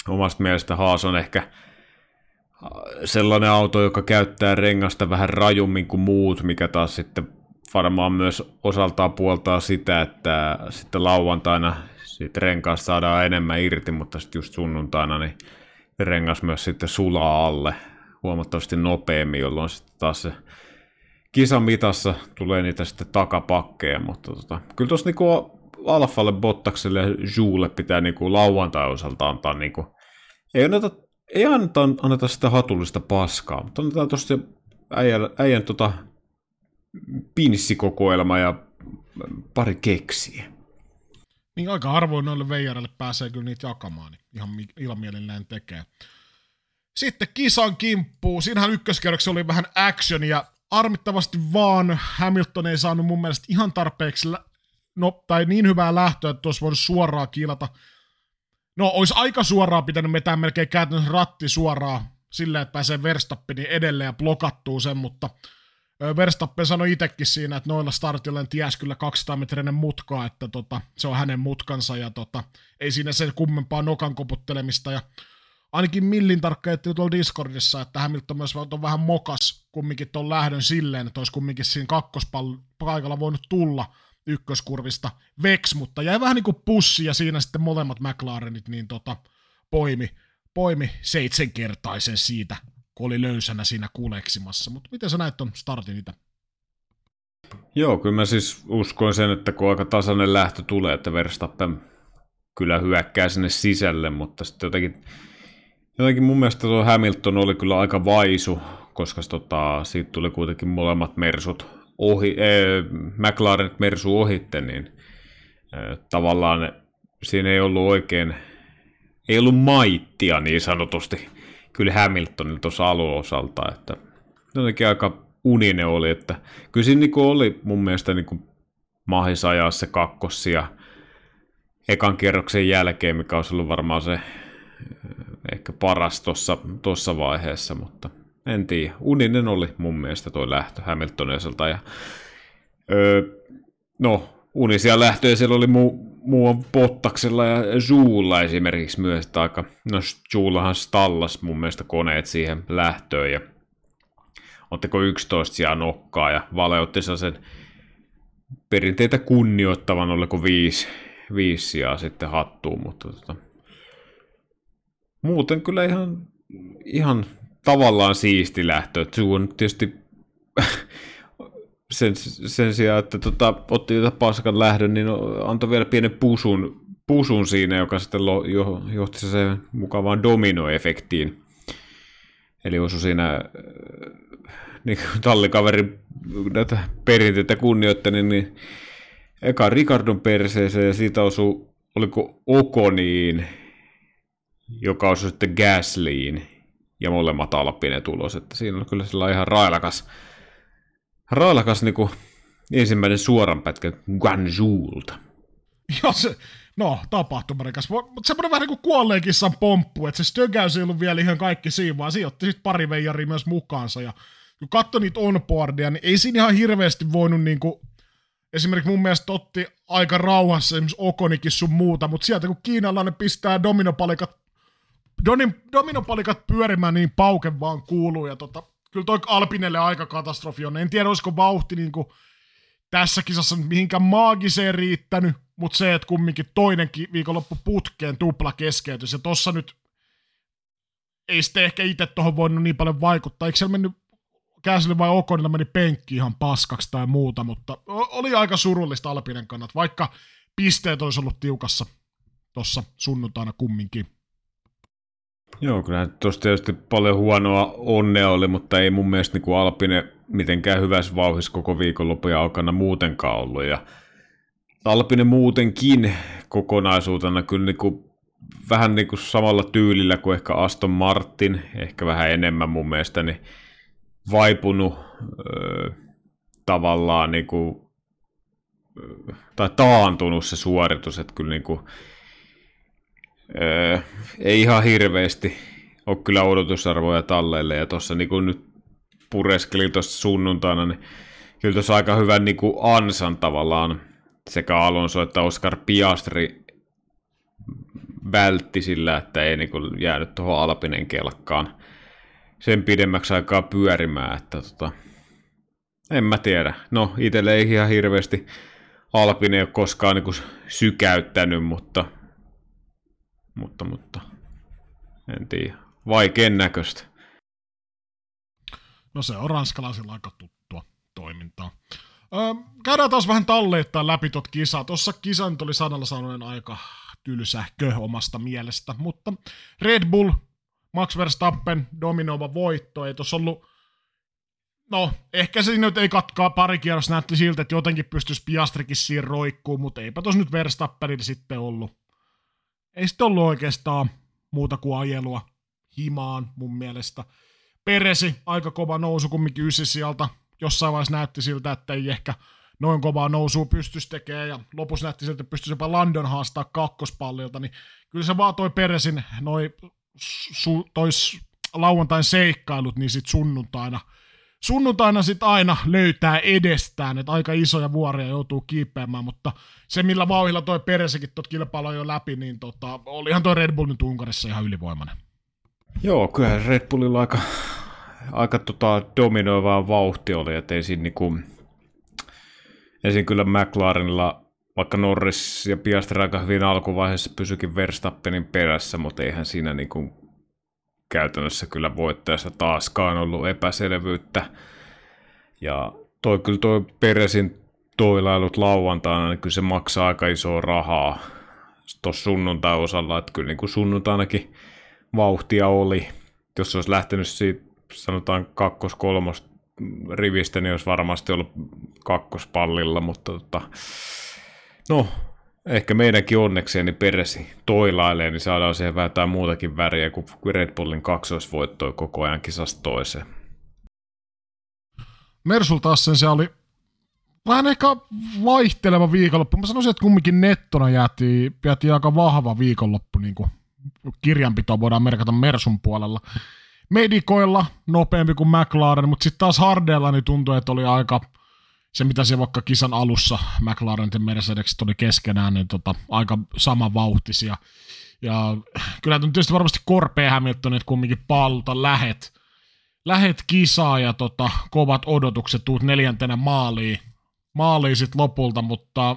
omasta mielestä Haas on ehkä sellainen auto, joka käyttää rengasta vähän rajummin kuin muut, mikä taas sitten varmaan myös osaltaan puoltaa sitä, että sitten lauantaina siitä renkaasta saadaan enemmän irti, mutta sitten just sunnuntaina niin rengas myös sitten sulaa alle huomattavasti nopeammin, jolloin sitten taas se kisan mitassa tulee niitä sitten takapakkeja, mutta tota, kyllä tuossa niinku Alfalle, Bottakselle ja Juule pitää niinku lauantai osalta antaa niinku, ei anneta, ei anneta, anneta sitä hatullista paskaa, mutta annetaan tuosta äijän, äijän tota, pinssikokoelma ja pari keksiä. Niin aika harvoin noille veijareille pääsee kyllä niitä jakamaan, niin ihan ilmielin näin tekee. Sitten kisan kimppuun. Siinähän ykköskerroksessa oli vähän action ja armittavasti vaan Hamilton ei saanut mun mielestä ihan tarpeeksi, no, tai niin hyvää lähtöä, että olisi voinut suoraan kilata. No, olisi aika suoraan pitänyt metää melkein käytännössä ratti suoraan silleen, että pääsee Verstappenin edelleen ja blokattuu sen, mutta Verstappen sanoi itsekin siinä, että noilla startilla ties kyllä 200 metrinen mutkaa, että tota, se on hänen mutkansa ja tota, ei siinä sen kummempaa nokan koputtelemista ja ainakin millin tarkka tuolla Discordissa, että Hamilton myös on vähän mokas kumminkin tuon lähdön silleen, että olisi kumminkin siinä kakkospaikalla voinut tulla ykköskurvista Vex, mutta jäi vähän niin kuin pussi ja siinä sitten molemmat McLarenit niin tota, poimi, poimi seitsemänkertaisen siitä, kun oli löysänä siinä kuleksimassa. Mutta miten sä näet ton startin itse? Joo, kyllä mä siis uskoin sen, että kun aika tasainen lähtö tulee, että Verstappen kyllä hyökkää sinne sisälle, mutta sitten jotenkin, jotenkin mun mielestä tuo Hamilton oli kyllä aika vaisu, koska tota, siitä tuli kuitenkin molemmat Mersut ohi, äh, McLaren Mersu ohitte, niin äh, tavallaan siinä ei ollut oikein, ei ollut maittia niin sanotusti kyllä Hamiltonilla tuossa aluosalta, että jotenkin aika uninen oli, että kyllä siinä niin oli mun mielestä niin mahis ajaa se kakkossia ekan kierroksen jälkeen, mikä olisi ollut varmaan se ehkä paras tuossa vaiheessa, mutta en tiedä. Uninen oli mun mielestä toi lähtö Hamiltoniselta. Ja, öö, no, unisia lähtöjä siellä oli muu, muu Bottaksella ja Zuulla esimerkiksi myös. Aika, no Zuullahan stallas mun mielestä koneet siihen lähtöön ja otteko 11 sijaa nokkaa ja valeutti sen perinteitä kunnioittavan, oliko viisi, viisi sijaa sitten hattuun, mutta tota, muuten kyllä ihan, ihan tavallaan siisti lähtö. Suu on tietysti sen, sen sijaan, että tota, otti tätä paskan lähdön, niin antoi vielä pienen pusun, pusun siinä, joka sitten lo, jo, johti se mukavaan dominoefektiin. Eli osui siinä niin tallikaverin näitä perinteitä kunnioittani, niin eka Ricardon perseeseen ja siitä osui, oliko Okoniin, joka osui sitten Gaslyin ja molemmat Alppinen tulos, että siinä on kyllä sillä ihan railakas, railakas niin kuin ensimmäinen suoran pätkä Guangzhoulta. Joo, se, no, tapahtumarikas. Mutta semmoinen vähän niin kuin kissan pomppu, että se stögäys ei ollut vielä ihan kaikki siinä, vaan siinä otti sitten pari veijaria myös mukaansa. Ja kun katsoi niitä onboardia, niin ei siinä ihan hirveästi voinut niin kuin, esimerkiksi mun mielestä otti aika rauhassa esimerkiksi Okonikin sun muuta, mutta sieltä kun kiinalainen pistää dominopalikat Donin, dominopalikat pyörimään niin pauke vaan kuuluu, ja tota, kyllä toi Alpinelle aika katastrofi on. En tiedä, olisiko vauhti niin kuin tässä kisassa nyt mihinkään maagiseen riittänyt, mutta se, että kumminkin toinenkin viikonloppu putkeen tupla keskeytys, ja tossa nyt ei sitten ehkä itse tuohon voinut niin paljon vaikuttaa. Eikö siellä mennyt Käsille vai Okonilla meni penkki ihan paskaksi tai muuta, mutta oli aika surullista Alpinen kannat, vaikka pisteet olisi ollut tiukassa tuossa sunnuntaina kumminkin. Joo, kyllä tuossa tietysti paljon huonoa onnea oli, mutta ei mun mielestä niin Alpine mitenkään hyvässä vauhissa koko viikonlopun ja aikana muutenkaan ollut. Ja Alpine muutenkin kokonaisuutena kyllä niin kuin, vähän niin kuin samalla tyylillä kuin ehkä Aston Martin, ehkä vähän enemmän mun mielestä, niin vaipunut öö, tavallaan niin kuin, tai taantunut se suoritus, että kyllä niin kuin, öö, ei ihan hirveästi ole kyllä odotusarvoja talleille, ja tuossa niin nyt pureskelin tuossa sunnuntaina, niin kyllä tuossa aika hyvän niin kuin ansan tavallaan sekä Alonso että Oscar Piastri vältti sillä, että ei niin kuin jäänyt tuohon Alpinen kelkkaan sen pidemmäksi aikaa pyörimään, että tota, en mä tiedä. No, itselle ei ihan hirveästi Alpine ole koskaan niin kuin sykäyttänyt, mutta mutta, mutta en tiedä. Vaikean näköistä. No se on ranskalaisilla aika tuttua toimintaa. Öö, käydään taas vähän talleittain läpi tot kisaa. Tuossa kisan oli sanalla sanoen aika tylsähkö omasta mielestä, mutta Red Bull, Max Verstappen, dominova voitto, ei tuossa ollut No, ehkä se nyt ei katkaa pari kierros näytti siltä, että jotenkin pystyisi Piastrikin siinä roikkuun, mutta eipä tuossa nyt Verstappenilla sitten ollut ei sitten ollut oikeastaan muuta kuin ajelua himaan mun mielestä. Peresi, aika kova nousu kumminkin sieltä. Jossain vaiheessa näytti siltä, että ei ehkä noin kovaa nousua pystyisi tekemään, ja lopussa näytti siltä, että pystyisi jopa Landon haastaa kakkospallilta, niin kyllä se vaan toi Peresin noi su, tois lauantain seikkailut, niin sit sunnuntaina – sunnuntaina sitten aina löytää edestään, että aika isoja vuoria joutuu kiipeämään, mutta se millä vauhilla toi Peresekin tuot kilpailu jo läpi, niin tota, olihan toi Red Bull nyt Unkarissa ihan ylivoimainen. Joo, kyllä Red Bullilla aika, aika tota dominoivaa vauhti oli, että ei siinä niinku, ei siinä kyllä McLarenilla, vaikka Norris ja Piastri aika hyvin alkuvaiheessa pysyikin Verstappenin perässä, mutta eihän siinä niinku käytännössä kyllä voittajassa taaskaan ollut epäselvyyttä. Ja toi kyllä toi Peresin toilailut lauantaina, niin kyllä se maksaa aika isoa rahaa tuossa sunnuntai-osalla, että kyllä niin kuin sunnuntainakin vauhtia oli. Jos olisi lähtenyt siitä, sanotaan kakkos-kolmos rivistä, niin olisi varmasti ollut kakkospallilla, mutta tota, no, ehkä meidänkin onnekseen niin Peresi toilailee, niin saadaan siihen vähän jotain muutakin väriä kuin Red Bullin kaksoisvoittoi koko ajan kisasta toiseen. Mersul taas sen se oli vähän ehkä vaihteleva viikonloppu. Mä sanoisin, että kumminkin nettona jäätiin, jäätiin aika vahva viikonloppu, niin kuin kirjanpito voidaan merkata Mersun puolella. Medikoilla nopeampi kuin McLaren, mutta sitten taas Hardella niin tuntui, että oli aika se, mitä se vaikka kisan alussa McLaren ja Mercedes oli keskenään, niin tota, aika samanvauhtisia. Ja kyllä tietysti varmasti korpea Hamilton, että kumminkin pallulta lähet, lähet kisaa ja tota, kovat odotukset, tuut neljäntenä maaliin, maaliin sit lopulta, mutta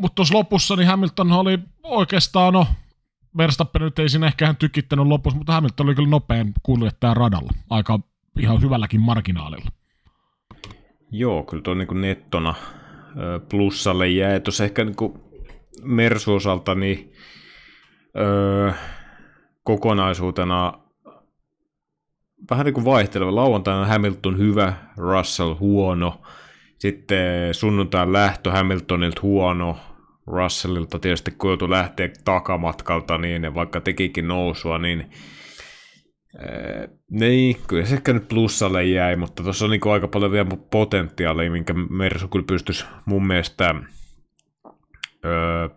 mutta tuossa lopussa niin Hamilton oli oikeastaan, no Verstappen nyt ei siinä ehkä tykittänyt lopussa, mutta Hamilton oli kyllä nopein kuljettaja radalla, aika ihan hyvälläkin marginaalilla. Joo, kyllä tuo niin nettona plussalle jäi. Tuossa ehkä niin Mersu osalta niin, öö, kokonaisuutena vähän niin kuin vaihteleva. Lauantaina Hamilton hyvä, Russell huono. Sitten sunnuntain lähtö Hamiltonilta huono, Russellilta tietysti kun joutui lähteä takamatkalta, niin vaikka tekikin nousua, niin Ee, niin, kyllä se ehkä nyt plussalle jäi, mutta tuossa on niin aika paljon vielä potentiaalia, minkä Mersu kyllä pystyisi mun mielestä öö,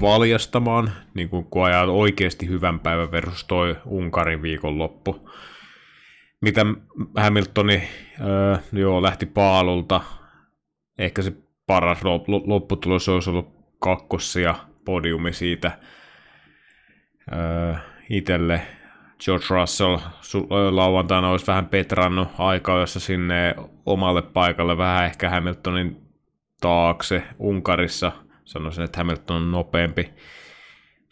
valjastamaan, niin kuin kun ajaa oikeasti hyvän päivän versus toi Unkarin viikonloppu. Mitä Hamiltoni öö, joo, lähti paalulta, ehkä se paras lopputulos olisi ollut kakkosia podiumi siitä öö, itselle George Russell lauantaina olisi vähän petrannut aikaa, jossa sinne omalle paikalle vähän ehkä Hamiltonin taakse Unkarissa. Sanoisin, että Hamilton on nopeampi.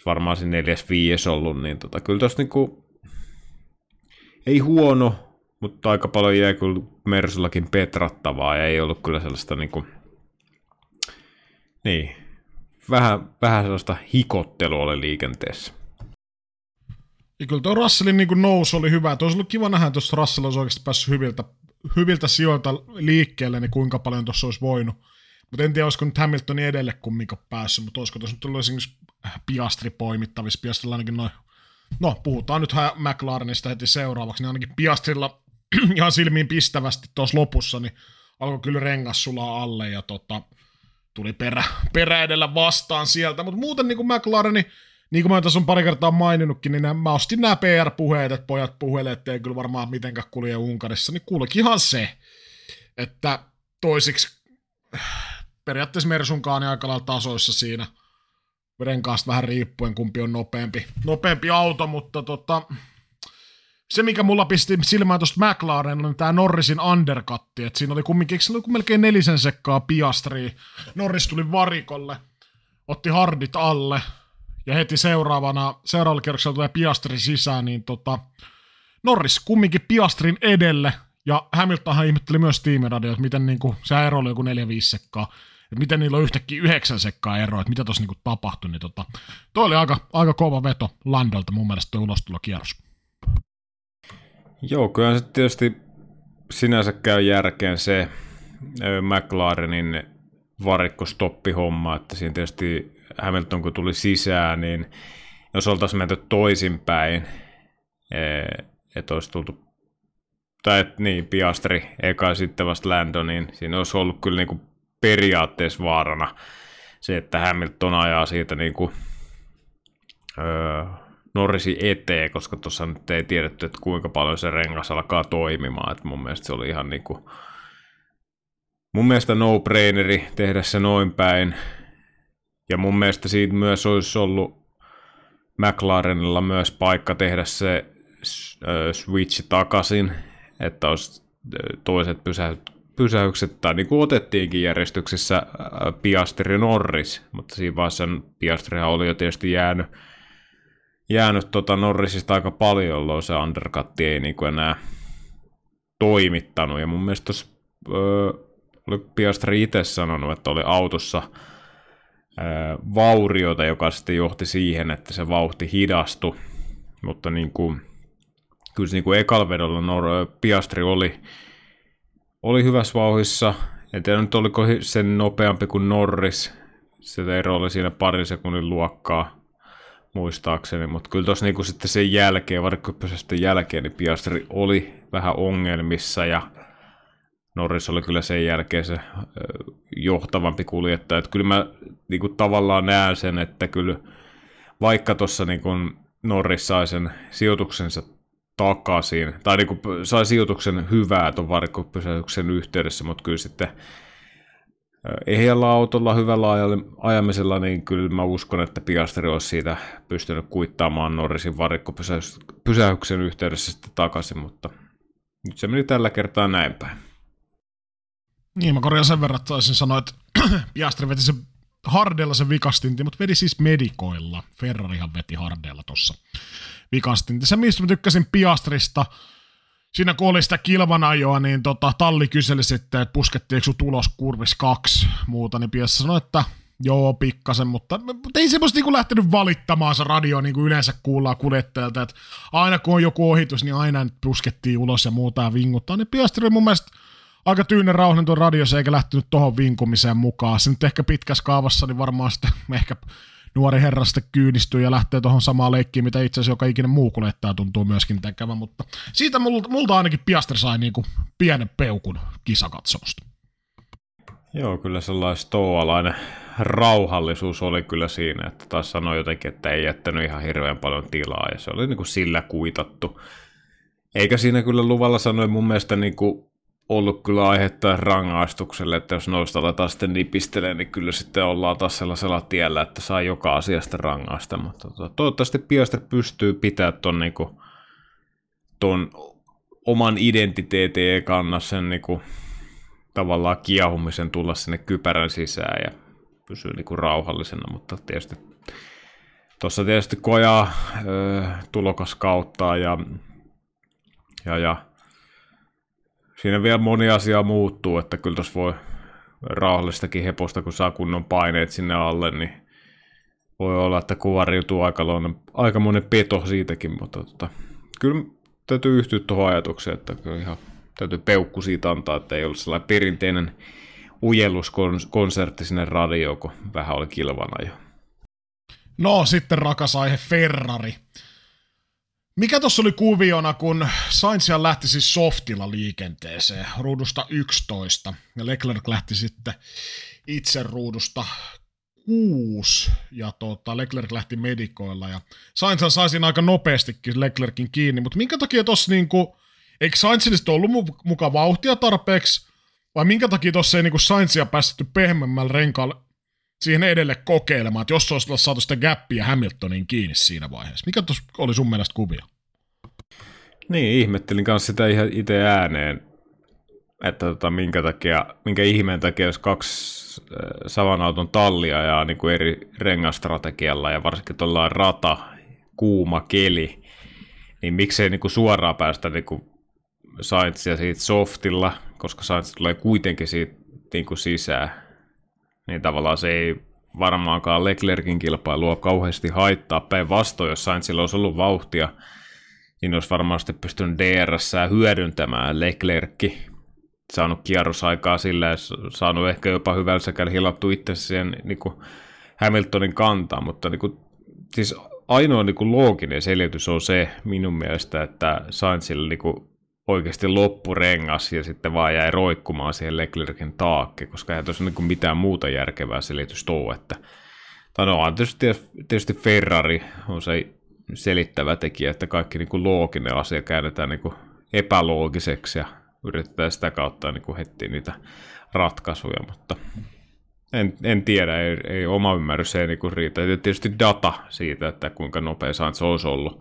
Varmaan se neljäs viies ollut, niin tota, kyllä tuossa niinku, ei huono, mutta aika paljon jäi kyllä Mersullakin petrattavaa ja ei ollut kyllä sellaista niinku, niin, vähän, vähän sellaista hikottelua oli liikenteessä. Ja kyllä tuo Russellin niin nousu oli hyvä. Tuo olisi ollut kiva nähdä, jos Russell olisi oikeasti päässyt hyviltä, hyviltä sijoilta liikkeelle, niin kuinka paljon tuossa olisi voinut. Mutta en tiedä, olisiko nyt Hamiltonin edelle kumminkaan päässyt, mutta olisiko tuossa nyt tullut esimerkiksi Piastri poimittavissa. Piastrilla ainakin noin, no puhutaan nyt McLarenista heti seuraavaksi, niin ainakin Piastrilla ihan silmiin pistävästi tuossa lopussa, niin alkoi kyllä rengas sulaa alle ja tota, tuli perä, perä edellä vastaan sieltä, mutta muuten niin kuin McLaren, niin kuin mä tässä on pari kertaa maininnutkin, niin mä ostin nämä PR-puheet, että pojat puhelee, ettei kyllä varmaan mitenkään kulje Unkarissa, niin kuulikinhan se, että toisiksi periaatteessa Mersunkaan niin aika lailla tasoissa siinä, renkaasta vähän riippuen, kumpi on nopeampi, nopeampi auto, mutta tota, se, mikä mulla pisti silmään tuosta McLaren, on tämä Norrisin undercutti, että siinä oli kumminkin, oli melkein nelisen sekkaa piastria. Norris tuli varikolle, otti hardit alle, ja heti seuraavana, seuraavalla kierroksella tulee Piastri sisään, niin tota, Norris kumminkin Piastrin edelle, ja Hamiltonhan ihmetteli myös tiimiradio, että miten niinku, se ero oli joku 4-5 sekkaa, että miten niillä on yhtäkkiä yhdeksän sekkaa eroa, että mitä tuossa niinku tapahtui, niin tota, toi oli aika, aika kova veto Landolta mun mielestä tuo ulostulokierros. Joo, kyllä se tietysti sinänsä käy järkeen se McLarenin varikkostoppihomma, että siinä tietysti Hamilton kun tuli sisään, niin jos oltaisiin menty toisinpäin, e, että olisi tultu, tai et, niin, Piastri eka sitten vasta Lando, niin siinä olisi ollut kyllä niin kuin periaatteessa vaarana se, että Hamilton ajaa siitä niin kuin, öö, Norrisi eteen, koska tuossa nyt ei tiedetty, että kuinka paljon se rengas alkaa toimimaan. että mun mielestä se oli ihan niin kuin, mun mielestä no-braineri tehdä se noin päin. Ja mun mielestä siitä myös olisi ollut McLarenilla myös paikka tehdä se switch takaisin, että olisi toiset pysäykset, tai niin kuin otettiinkin järjestyksessä Piastri Norris, mutta siinä vaiheessa Piastrihan oli jo tietysti jäänyt, jäänyt tota Norrisista aika paljon, jolloin se undercut ei niin kuin enää toimittanut. Ja mun mielestä tuossa öö, oli Piastri itse sanonut, että oli autossa vauriota, joka sitten johti siihen, että se vauhti hidastui. Mutta niin kuin, kyllä se niin kuin ekalvedolla Nor- Piastri oli, oli hyvässä vauhissa. En tiedä nyt oliko sen nopeampi kuin Norris. Se ero oli siinä pari sekunnin luokkaa muistaakseni, mutta kyllä tuossa niinku sitten sen jälkeen, varikkopysästä jälkeen, niin Piastri oli vähän ongelmissa ja Norris oli kyllä sen jälkeen se johtavampi kuljettaja. Että kyllä mä niinku tavallaan näen sen, että kyllä vaikka tuossa niinku Norris sai sen sijoituksensa takaisin, tai niinku sai sijoituksen hyvää tuon varikkopysäyksen yhteydessä, mutta kyllä sitten ehjällä autolla, hyvällä ajamisella, niin kyllä mä uskon, että Piastri olisi siitä pystynyt kuittaamaan Norrisin varikkopysäyksen yhteydessä sitten takaisin, mutta nyt se meni tällä kertaa näin päin. Niin, mä korjaan sen verran, että taisin sanoa, että Piastri veti se Hardella se vikastinti, mutta vedi siis medikoilla. Ferrarihan veti Hardella tuossa vikastinti. Se, mistä mä tykkäsin Piastrista, siinä kun oli sitä kilvanajoa, niin tota, talli kyseli sitten, että puskettiinko sut ulos kurvis kaksi muuta, niin Piassa sanoi, että joo, pikkasen, mutta, mutta ei semmoista niin lähtenyt valittamaan se radio, niin kuin yleensä kuullaan kuljettajalta, että aina kun on joku ohitus, niin aina puskettiin ulos ja muuta ja vinguttaa, niin Piastri oli mun mielestä aika tyynen rauhallinen tuon radiossa eikä lähtenyt tohon vinkumiseen mukaan. Se nyt ehkä pitkässä kaavassa, niin varmaan sitten ehkä nuori herra sitten kyynistyy ja lähtee tuohon samaan leikkiin, mitä itse asiassa joka ikinen muu kuljettaja tuntuu myöskin tekevän, mutta siitä multa, multa ainakin Piaster sai niinku pienen peukun kisakatsomusta. Joo, kyllä sellainen stoalainen rauhallisuus oli kyllä siinä, että taas sanoi jotenkin, että ei jättänyt ihan hirveän paljon tilaa ja se oli niin kuin sillä kuitattu. Eikä siinä kyllä luvalla sanoi mun mielestä niin kuin ollut kyllä aihetta rangaistukselle, että jos noista aletaan sitten nipistelee, niin kyllä sitten ollaan taas sellaisella tiellä, että saa joka asiasta rangaista. Mutta tota, toivottavasti Piastri pystyy pitää ton, niinku, ton oman identiteetin kannassa sen niinku, tavallaan kiehumisen tulla sinne kypärän sisään ja pysyy niinku rauhallisena, mutta tietysti tuossa tietysti kun ajaa tulokas kautta ja, ja, ja siinä vielä moni asia muuttuu, että kyllä tuossa voi rauhallistakin heposta, kun saa kunnon paineet sinne alle, niin voi olla, että kuvariutuu aika monen peto siitäkin, mutta tota, kyllä täytyy yhtyä tuohon ajatukseen, että kyllä ihan täytyy peukku siitä antaa, että ei ollut sellainen perinteinen ujelluskonsertti sinne radioon, kun vähän oli kilvana jo. No sitten rakas aihe Ferrari. Mikä tuossa oli kuviona, kun Sainz lähti siis softilla liikenteeseen ruudusta 11 ja Leclerc lähti sitten itse ruudusta 6 ja tota, Leclerc lähti medikoilla ja Sainz sai siinä aika nopeastikin Leclerkin kiinni, mutta minkä takia tuossa niinku, eikö Sainzille ollut mukaan vauhtia tarpeeksi vai minkä takia tuossa ei niinku Sainzia päästetty pehmemmällä renkaalle siihen edelle kokeilemaan, että jos olisi saatu sitä gappia Hamiltonin kiinni siinä vaiheessa. Mikä tuossa oli sun mielestä kuvia? Niin, ihmettelin kanssa sitä ihan itse ääneen, että tota, minkä, takia, minkä ihmeen takia, jos kaksi äh, saman auton tallia ja niin kuin eri rengastrategialla ja varsinkin tuolla rata, kuuma keli, niin miksei niin kuin suoraan päästä niin kuin Saintsia siitä softilla, koska Saints tulee kuitenkin siitä niin kuin sisään niin tavallaan se ei varmaankaan Leclerkin kilpailua kauheasti haittaa. Päinvastoin, jos Sainzilla olisi ollut vauhtia, niin olisi varmasti pystynyt DRS hyödyntämään Leclerkki, saanut kierrosaikaa sillä ja saanut ehkä jopa hyvällä sekä hilattu itse siihen niin kuin Hamiltonin kantaa, mutta niin kuin, siis ainoa niin kuin looginen selitys on se minun mielestä, että Sainzilla niin kuin oikeasti loppurengas ja sitten vaan jäi roikkumaan siihen Leclerkin taakke, koska ei tuossa niin mitään muuta järkevää selitystä ole. Että, tai no, tietysti, tietysti Ferrari on se selittävä tekijä, että kaikki niin kuin looginen asia käännetään niin kuin epäloogiseksi ja yritetään sitä kautta niin kuin heti niitä ratkaisuja, mutta en, en tiedä, ei, ei oma ymmärrys ei niin kuin riitä. Ja tietysti data siitä, että kuinka nopea Sainz olisi ollut.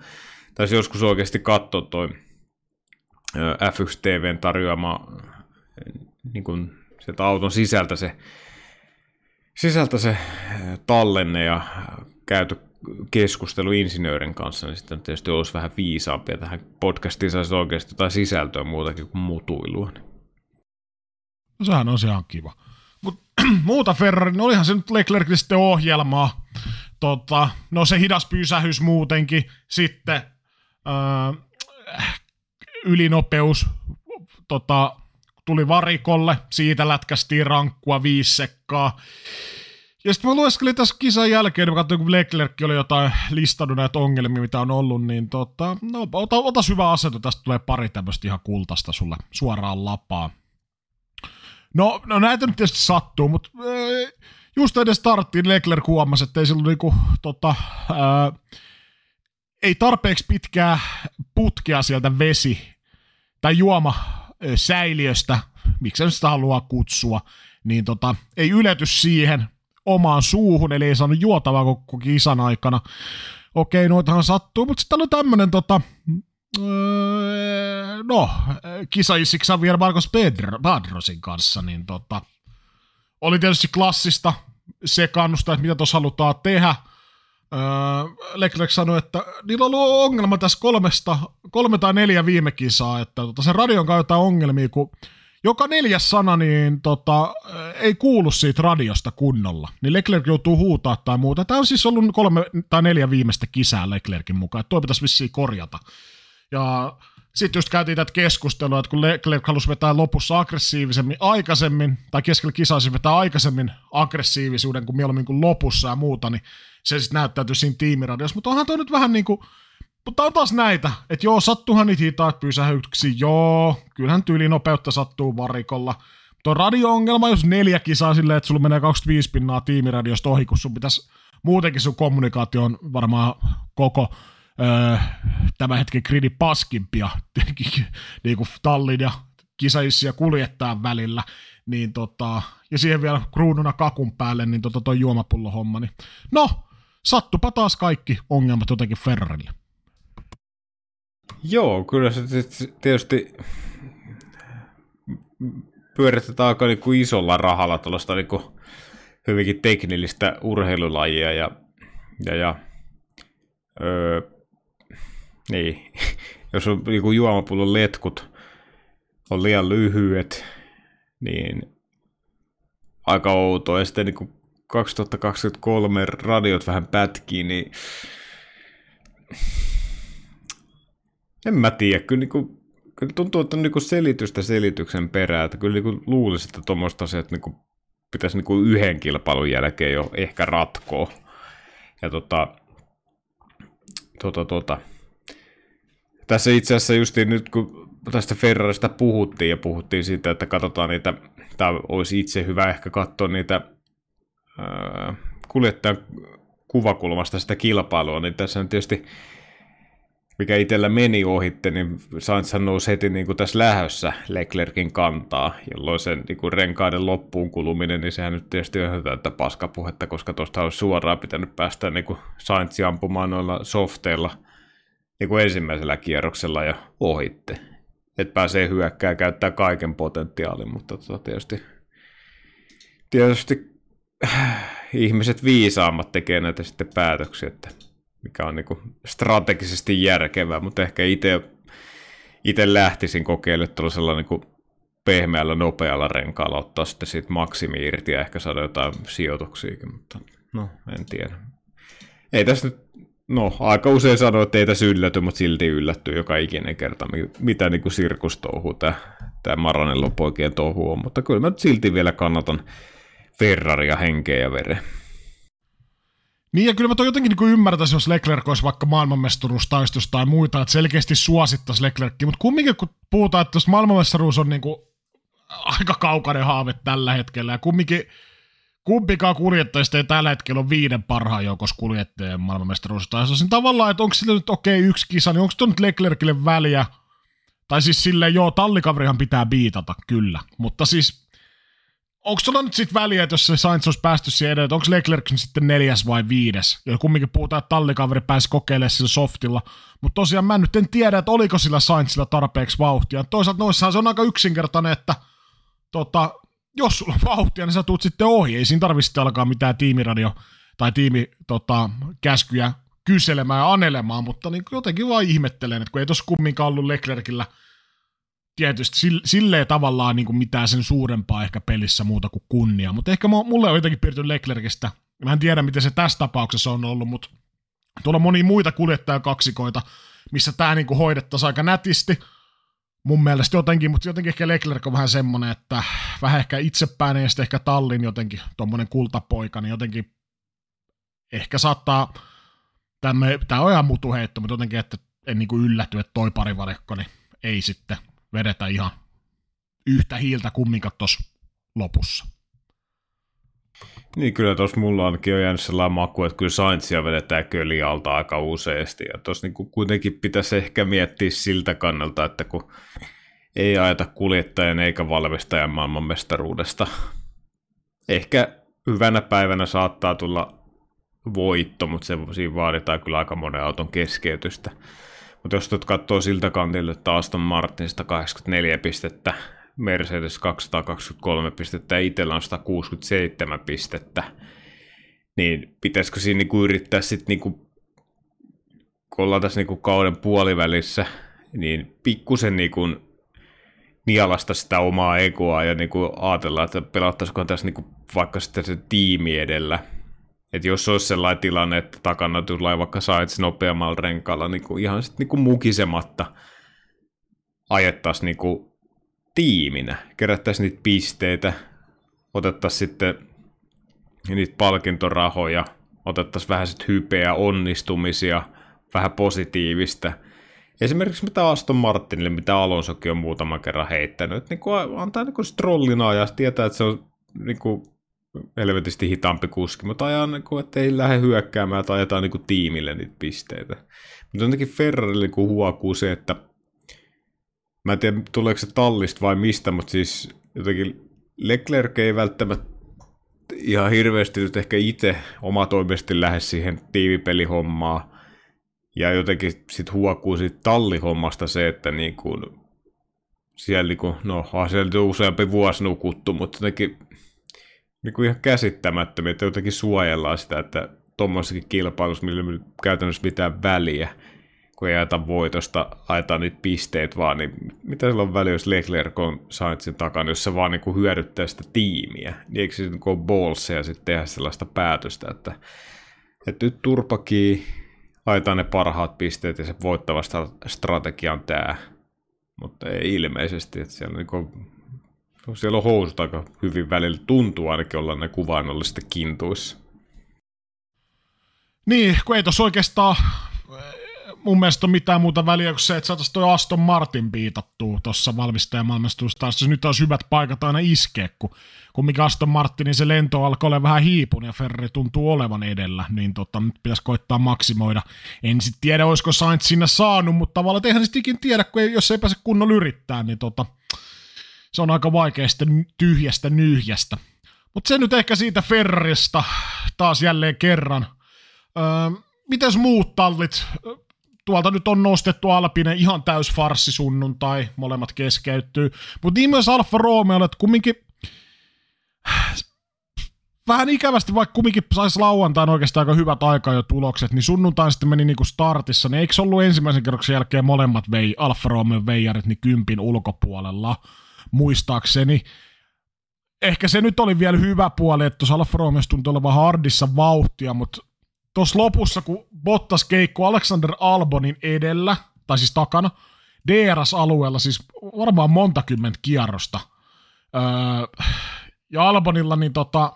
Tai joskus oikeasti katsoa toi F1 TVn tarjoama niin kuin sieltä auton sisältä se, sisältä se tallenne ja käyty keskustelu insinöörin kanssa, niin sitten tietysti olisi vähän viisaampia tähän podcastiin saisi oikeasti jotain sisältöä muutakin kuin mutuilua. No sehän on ihan kiva. Mut muuta Ferrari, no olihan se nyt Leclercille sitten ohjelmaa. Tota, no se hidas pysähys muutenkin. Sitten öö, ylinopeus tota, tuli varikolle, siitä lätkästiin rankkua viisi sekkaa. Ja sitten mä lueskelin tässä kisan jälkeen, mä katsoin, kun Leclerc oli jotain listannut näitä ongelmia, mitä on ollut, niin tota, no, ota, ota hyvä asento, tästä tulee pari tämmöistä ihan kultasta sulle suoraan lapaa. No, no näitä nyt tietysti sattuu, mutta äh, just edes starttiin Leclerc huomasi, että ei silloin niinku, tota, ää, ei tarpeeksi pitkää putkea sieltä vesi tai juoma säiliöstä, miksi sitä haluaa kutsua, niin tota, ei yletys siihen omaan suuhun, eli ei saanut juotavaa koko kisan aikana. Okei, noitahan sattuu, mutta sitten oli tämmönen tota, öö, no, kisaissiksi Xavier Marcos Pedro, Padrosin kanssa, niin tota, oli tietysti klassista sekannusta, että mitä tuossa halutaan tehdä. Öö, Leclerc sanoi, että niillä on ollut ongelma tässä kolmesta, kolme tai neljä viime kisaa, että tota, sen radion kautta ongelmia, kun joka neljäs sana niin, tota, ei kuulu siitä radiosta kunnolla. Niin Leclerc joutuu huutaa tai muuta. Tämä on siis ollut kolme tai neljä viimeistä kisää Leclercin mukaan, että toi pitäisi vissiin korjata. Ja sitten just käytiin tätä keskustelua, että kun Leclerc halusi vetää lopussa aggressiivisemmin aikaisemmin, tai keskellä kisaa siis vetää aikaisemmin aggressiivisuuden kuin mieluummin kuin lopussa ja muuta, niin se sitten näyttäytyy siinä tiimiradiossa. Mutta onhan toi nyt vähän niin kuin, mutta on taas näitä, että joo, sattuhan niitä hitaat pysähyksi, joo, kyllähän nopeutta sattuu varikolla. Tuo radio-ongelma, jos neljä kisaa silleen, että sulla menee 25 pinnaa tiimiradiosta ohi, kun sun pitäisi muutenkin sun kommunikaatio on varmaan koko öö, tämän hetken gridi paskimpia, niin kuin tallin ja kisaissia kuljettaa välillä, niin tota, ja siihen vielä kruununa kakun päälle, niin tota toi juomapullohomma, niin no, sattupa taas kaikki ongelmat jotenkin Ferrarille. Joo, kyllä se tietysti pyöritetään aika niin kuin isolla rahalla tuollaista niin hyvinkin teknillistä urheilulajia ja, ja, ja öö, niin, jos on kuin juomapullon letkut on liian lyhyet, niin aika outoa. Ja sitten niin kuin 2023 radiot vähän pätkii, niin en mä tiedä. Kyllä, niin kuin, kyllä tuntuu, että on niin selitystä selityksen perään. Että kyllä niin luulisi, että tuommoista asiat niin kuin pitäisi niin kuin yhden kilpailun jälkeen jo ehkä ratkoa. Ja tota, tota, tota. Tässä itse asiassa justiin nyt, kun tästä Ferrarista puhuttiin ja puhuttiin siitä, että katsotaan niitä, tai olisi itse hyvä ehkä katsoa niitä ää, kuljettajan kuvakulmasta sitä kilpailua, niin tässä on tietysti mikä itsellä meni ohitte, niin Sainz nousi heti niin kuin tässä lähössä Leclerkin kantaa, jolloin sen niin kuin renkaiden loppuun kuluminen, niin sehän nyt tietysti on täyttä paskapuhetta, koska tuosta olisi suoraan pitänyt päästä niin kuin Sainz ampumaan noilla softeilla niin kuin ensimmäisellä kierroksella ja ohitte. Että pääsee hyökkää ja käyttää kaiken potentiaalin, mutta tota, tietysti, tietysti äh, ihmiset viisaammat tekee näitä sitten päätöksiä, että mikä on niinku strategisesti järkevää, mutta ehkä itse itse lähtisin kokeilemaan tuollaisella niinku pehmeällä, nopealla renkaalla ottaa sitten siitä maksimi irti ja ehkä saada jotain sijoituksiakin, mutta no, en tiedä. Ei tässä nyt, no aika usein sanoo, että ei tässä ylläty, mutta silti yllättyy joka ikinen kerta, mitä niinku sirkustouhu tämä, tämä Maranello poikien touhu on, mutta kyllä mä nyt silti vielä kannatan Ferraria henkeä ja veren. Niin ja kyllä mä toi jotenkin niin ymmärtäisin, jos Leclerc olisi vaikka maailmanmestaruustaistossa tai muita, että selkeästi suosittaisi Leclercia, mutta kumminkin kun puhutaan, että maailmanmestaruus on niin kuin aika kaukainen haave tällä hetkellä ja kumminkin kumpikaan kuljettajista ei tällä hetkellä ole viiden parhaan joukossa kuljettajien maailmanmestaruustaistossa, niin tavallaan, että onko sillä nyt okei okay, yksi kisa, niin onko tuon nyt Leclercille väliä, tai siis silleen, joo, tallikaverihan pitää biitata, kyllä. Mutta siis onko sulla nyt sitten väliä, että jos se Sainz olisi päästy siihen edelleen, että onko Leclerc sitten neljäs vai viides? Ja kumminkin puhutaan, että tallikaveri pääsi kokeilemaan sillä softilla. Mutta tosiaan mä nyt en tiedä, että oliko sillä Sainzilla tarpeeksi vauhtia. Toisaalta noissahan se on aika yksinkertainen, että tota, jos sulla on vauhtia, niin sä tuut sitten ohi. Ei siinä tarvitse alkaa mitään tiimiradio tai tiimi tota, käskyjä kyselemään ja anelemaan, mutta niin jotenkin vaan ihmettelen, että kun ei tuossa kumminkaan ollut Leclercillä tietysti silleen tavallaan niin kuin mitään sen suurempaa ehkä pelissä muuta kuin kunnia, mutta ehkä mulle on jotenkin piirtynyt Leclercistä. Mä en tiedä, miten se tässä tapauksessa on ollut, mutta tuolla on monia muita kuljettajakaksikoita, missä tämä niin hoidettaisiin aika nätisti, mun mielestä jotenkin, mutta jotenkin ehkä Leclerc on vähän semmoinen, että vähän ehkä itsepäinen ja sitten ehkä Tallin jotenkin tuommoinen kultapoika, niin jotenkin ehkä saattaa, tämä on ihan mutuheitto, mutta jotenkin, että en niin kuin ylläty, että toi parivalikko niin ei sitten vedetä ihan yhtä hiiltä kumminkaan tuossa lopussa. Niin kyllä tuossa mulla ainakin on jäänyt sellainen maku, että kyllä Saintsia vedetään köli alta aika useasti. Ja tuossa niin kuitenkin pitäisi ehkä miettiä siltä kannalta, että kun ei ajata kuljettajan eikä valmistajan maailmanmestaruudesta. Ehkä hyvänä päivänä saattaa tulla voitto, mutta se, siinä vaaditaan kyllä aika monen auton keskeytystä. Mutta jos tuot katsoo siltä kantilta, että Aston Martin 184 pistettä, Mercedes 223 pistettä itsellä on 167 pistettä, niin pitäisikö siinä niinku yrittää sitten, niinku, kun ollaan tässä niinku kauden puolivälissä, niin pikkusen niinku nialasta sitä omaa egoa ja niinku ajatella, että pelattaisiko tässä niinku vaikka sitten se tiimi edellä, että jos olisi sellainen tilanne, että takana tulee vaikka Sainz nopeammalla renkaalla niin ihan sitten niin kuin mukisematta ajettaisiin niin kuin tiiminä, kerättäisiin niitä pisteitä, otettaisiin sitten niitä palkintorahoja, otettaisiin vähän sitten hypeä, onnistumisia, vähän positiivista. Esimerkiksi mitä Aston Martinille, mitä Alonsokin on muutaman kerran heittänyt, niin kuin antaa niin kuin strollin ajaa, tietää, että se on niin kuin helvetisti hitaampi kuski, mutta ajaa, niin kuin, että ei lähde hyökkäämään tai ajetaan niin kuin, tiimille niitä pisteitä. Mutta jotenkin Ferrarille niin huokuu se, että mä en tiedä tuleeko se tallista vai mistä, mutta siis jotenkin Leclerc ei välttämättä ihan hirveästi nyt ehkä itse omatoimisesti lähde siihen tiivipelihommaan. Ja jotenkin sitten huokuu siitä tallihommasta se, että niin kuin, siellä, niin kuin, no, on siellä useampi vuosi nukuttu, mutta jotenkin niin kuin ihan käsittämättömiä, että jotenkin suojellaan sitä, että tuommoisessakin kilpailussa, millä ei käytännössä mitään väliä, kun ei ajeta voitosta, ajetaan niitä pisteet vaan, niin mitä sillä on väliä, jos Leclerc on Sainzin takana, jos se vaan niin kuin hyödyttää sitä tiimiä, niin eikö se niin ole ballsia sitten tehdä sellaista päätöstä, että, että nyt turpakii, ajetaan ne parhaat pisteet ja se voittava strategia on tämä, mutta ei ilmeisesti, että siellä niin kuin siellä on housut aika hyvin välillä. Tuntuu ainakin olla ne kuvainnollisesti kintuissa. Niin, kun ei tuossa oikeastaan mun mielestä on mitään muuta väliä kuin se, että saataisiin toi Aston Martin piitattua tuossa valmistajamalmistusta. Nyt olisi hyvät paikat aina iskeä, kun, kun mikä Aston Martinin se lento alkoi olla vähän hiipun ja Ferrari tuntuu olevan edellä, niin tota, nyt pitäisi koittaa maksimoida. En sitten tiedä, olisiko Sainz sinne saanut, mutta tavallaan eihän sitten tiedä, kun ei, jos ei pääse kunnolla yrittää, niin tota, se on aika vaikea sitten tyhjästä nyhjästä. Mutta se nyt ehkä siitä Ferrarista taas jälleen kerran. Öö, mitäs muut tallit? Tuolta nyt on nostettu Alpine ihan täys farssi sunnuntai, molemmat keskeytyy. Mutta niin myös Alfa Romeo, että kumminkin vähän ikävästi, vaikka kumminkin saisi lauantain oikeastaan aika hyvät aika jo tulokset, niin sunnuntain sitten meni niinku startissa, niin eikö ollut ensimmäisen kerroksen jälkeen molemmat vei, Alfa Romeo veijarit niin kympin ulkopuolella? muistaakseni. Ehkä se nyt oli vielä hyvä puoli, että tuossa Alfa Romeo tuntui olevan hardissa vauhtia, mutta tuossa lopussa, kun Bottas keikku Alexander Albonin edellä, tai siis takana, DRS-alueella siis varmaan monta kymmentä kierrosta. Öö, ja Albonilla niin tota,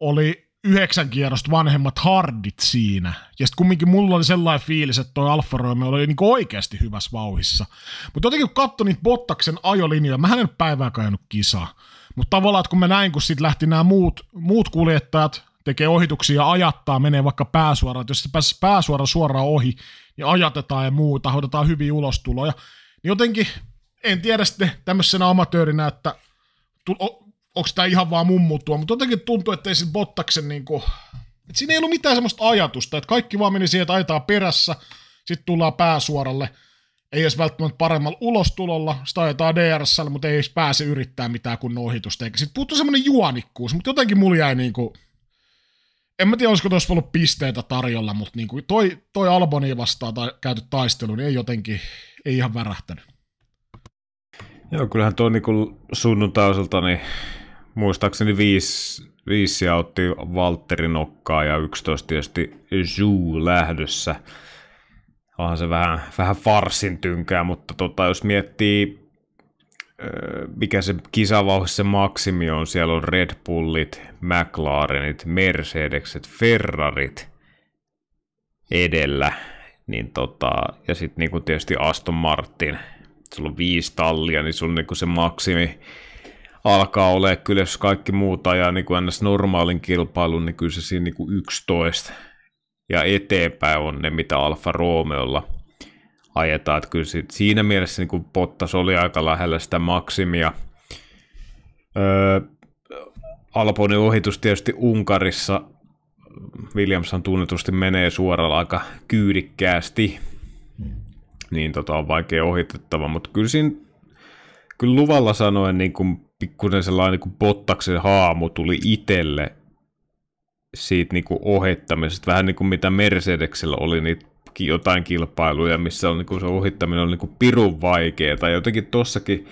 oli yhdeksän kierrosta vanhemmat hardit siinä. Ja sitten kumminkin mulla oli sellainen fiilis, että toi Alfa Romeo oli niinku oikeasti hyvässä vauhissa. Mutta jotenkin kun katsoi niitä Bottaksen ajolinjoja, mä en nyt päivää kajannut kisaa. Mutta tavallaan, että kun mä näin, kun sitten lähti nämä muut, muut kuljettajat tekee ohituksia ja ajattaa, menee vaikka pääsuoraan, jos se pääsisi pääsuora suoraan ohi, niin ajatetaan ja muuta, hoidetaan hyviä ulostuloja. Niin jotenkin, en tiedä sitten tämmöisenä amatöörinä, että onko tämä ihan vaan mummutua, mutta jotenkin tuntuu, että ei siinä Bottaksen niin kuin, että siinä ei ollut mitään semmoista ajatusta, että kaikki vaan meni siihen, että ajetaan perässä, sitten tullaan pääsuoralle, ei edes välttämättä paremmalla ulostulolla, sitä ajetaan DRS, mutta ei edes pääse yrittää mitään kun ohitusta, eikä sitten puuttuu semmoinen juonikkuus, mutta jotenkin mulla jäi niin kuin, en mä tiedä, olisiko tuossa ollut pisteitä tarjolla, mutta niin kuin toi, toi Alboni vastaan tai käyty taistelu, niin ei jotenkin, ei ihan värähtänyt. Joo, kyllähän tuo niin sunnuntaiselta, niin muistaakseni viisi, viisi otti Valtteri nokkaa ja 11 tietysti Zhu lähdössä. Onhan se vähän, vähän farsin tynkää, mutta tota, jos miettii mikä se kisavauhissa maksimi on, siellä on Red Bullit, McLarenit, Mercedekset, Ferrarit edellä, niin tota, ja sitten niinku tietysti Aston Martin, sulla on viisi tallia, niin sulla niinku se maksimi alkaa olla kyllä, jos kaikki muuta ja niin kuin ns. normaalin kilpailun, niin kyllä se siinä niinku 11 ja eteenpäin on ne, mitä Alfa Romeolla ajetaan. Että kyllä siinä mielessä niin Bottas oli aika lähellä sitä maksimia. Öö, Alponin ohitus tietysti Unkarissa. Williamson tunnetusti menee suoralla aika kyydikkäästi. Niin tota on vaikea ohitettava, mutta kyllä siinä kyllä luvalla sanoen niin kuin pikkusen sellainen niin kuin Bottaksen haamu tuli itselle siitä niin kuin ohittamisesta, vähän niin kuin mitä Mercedeksellä oli niitä jotain kilpailuja, missä on, niin kuin se ohittaminen on niin kuin pirun vaikeaa, tai jotenkin tossakin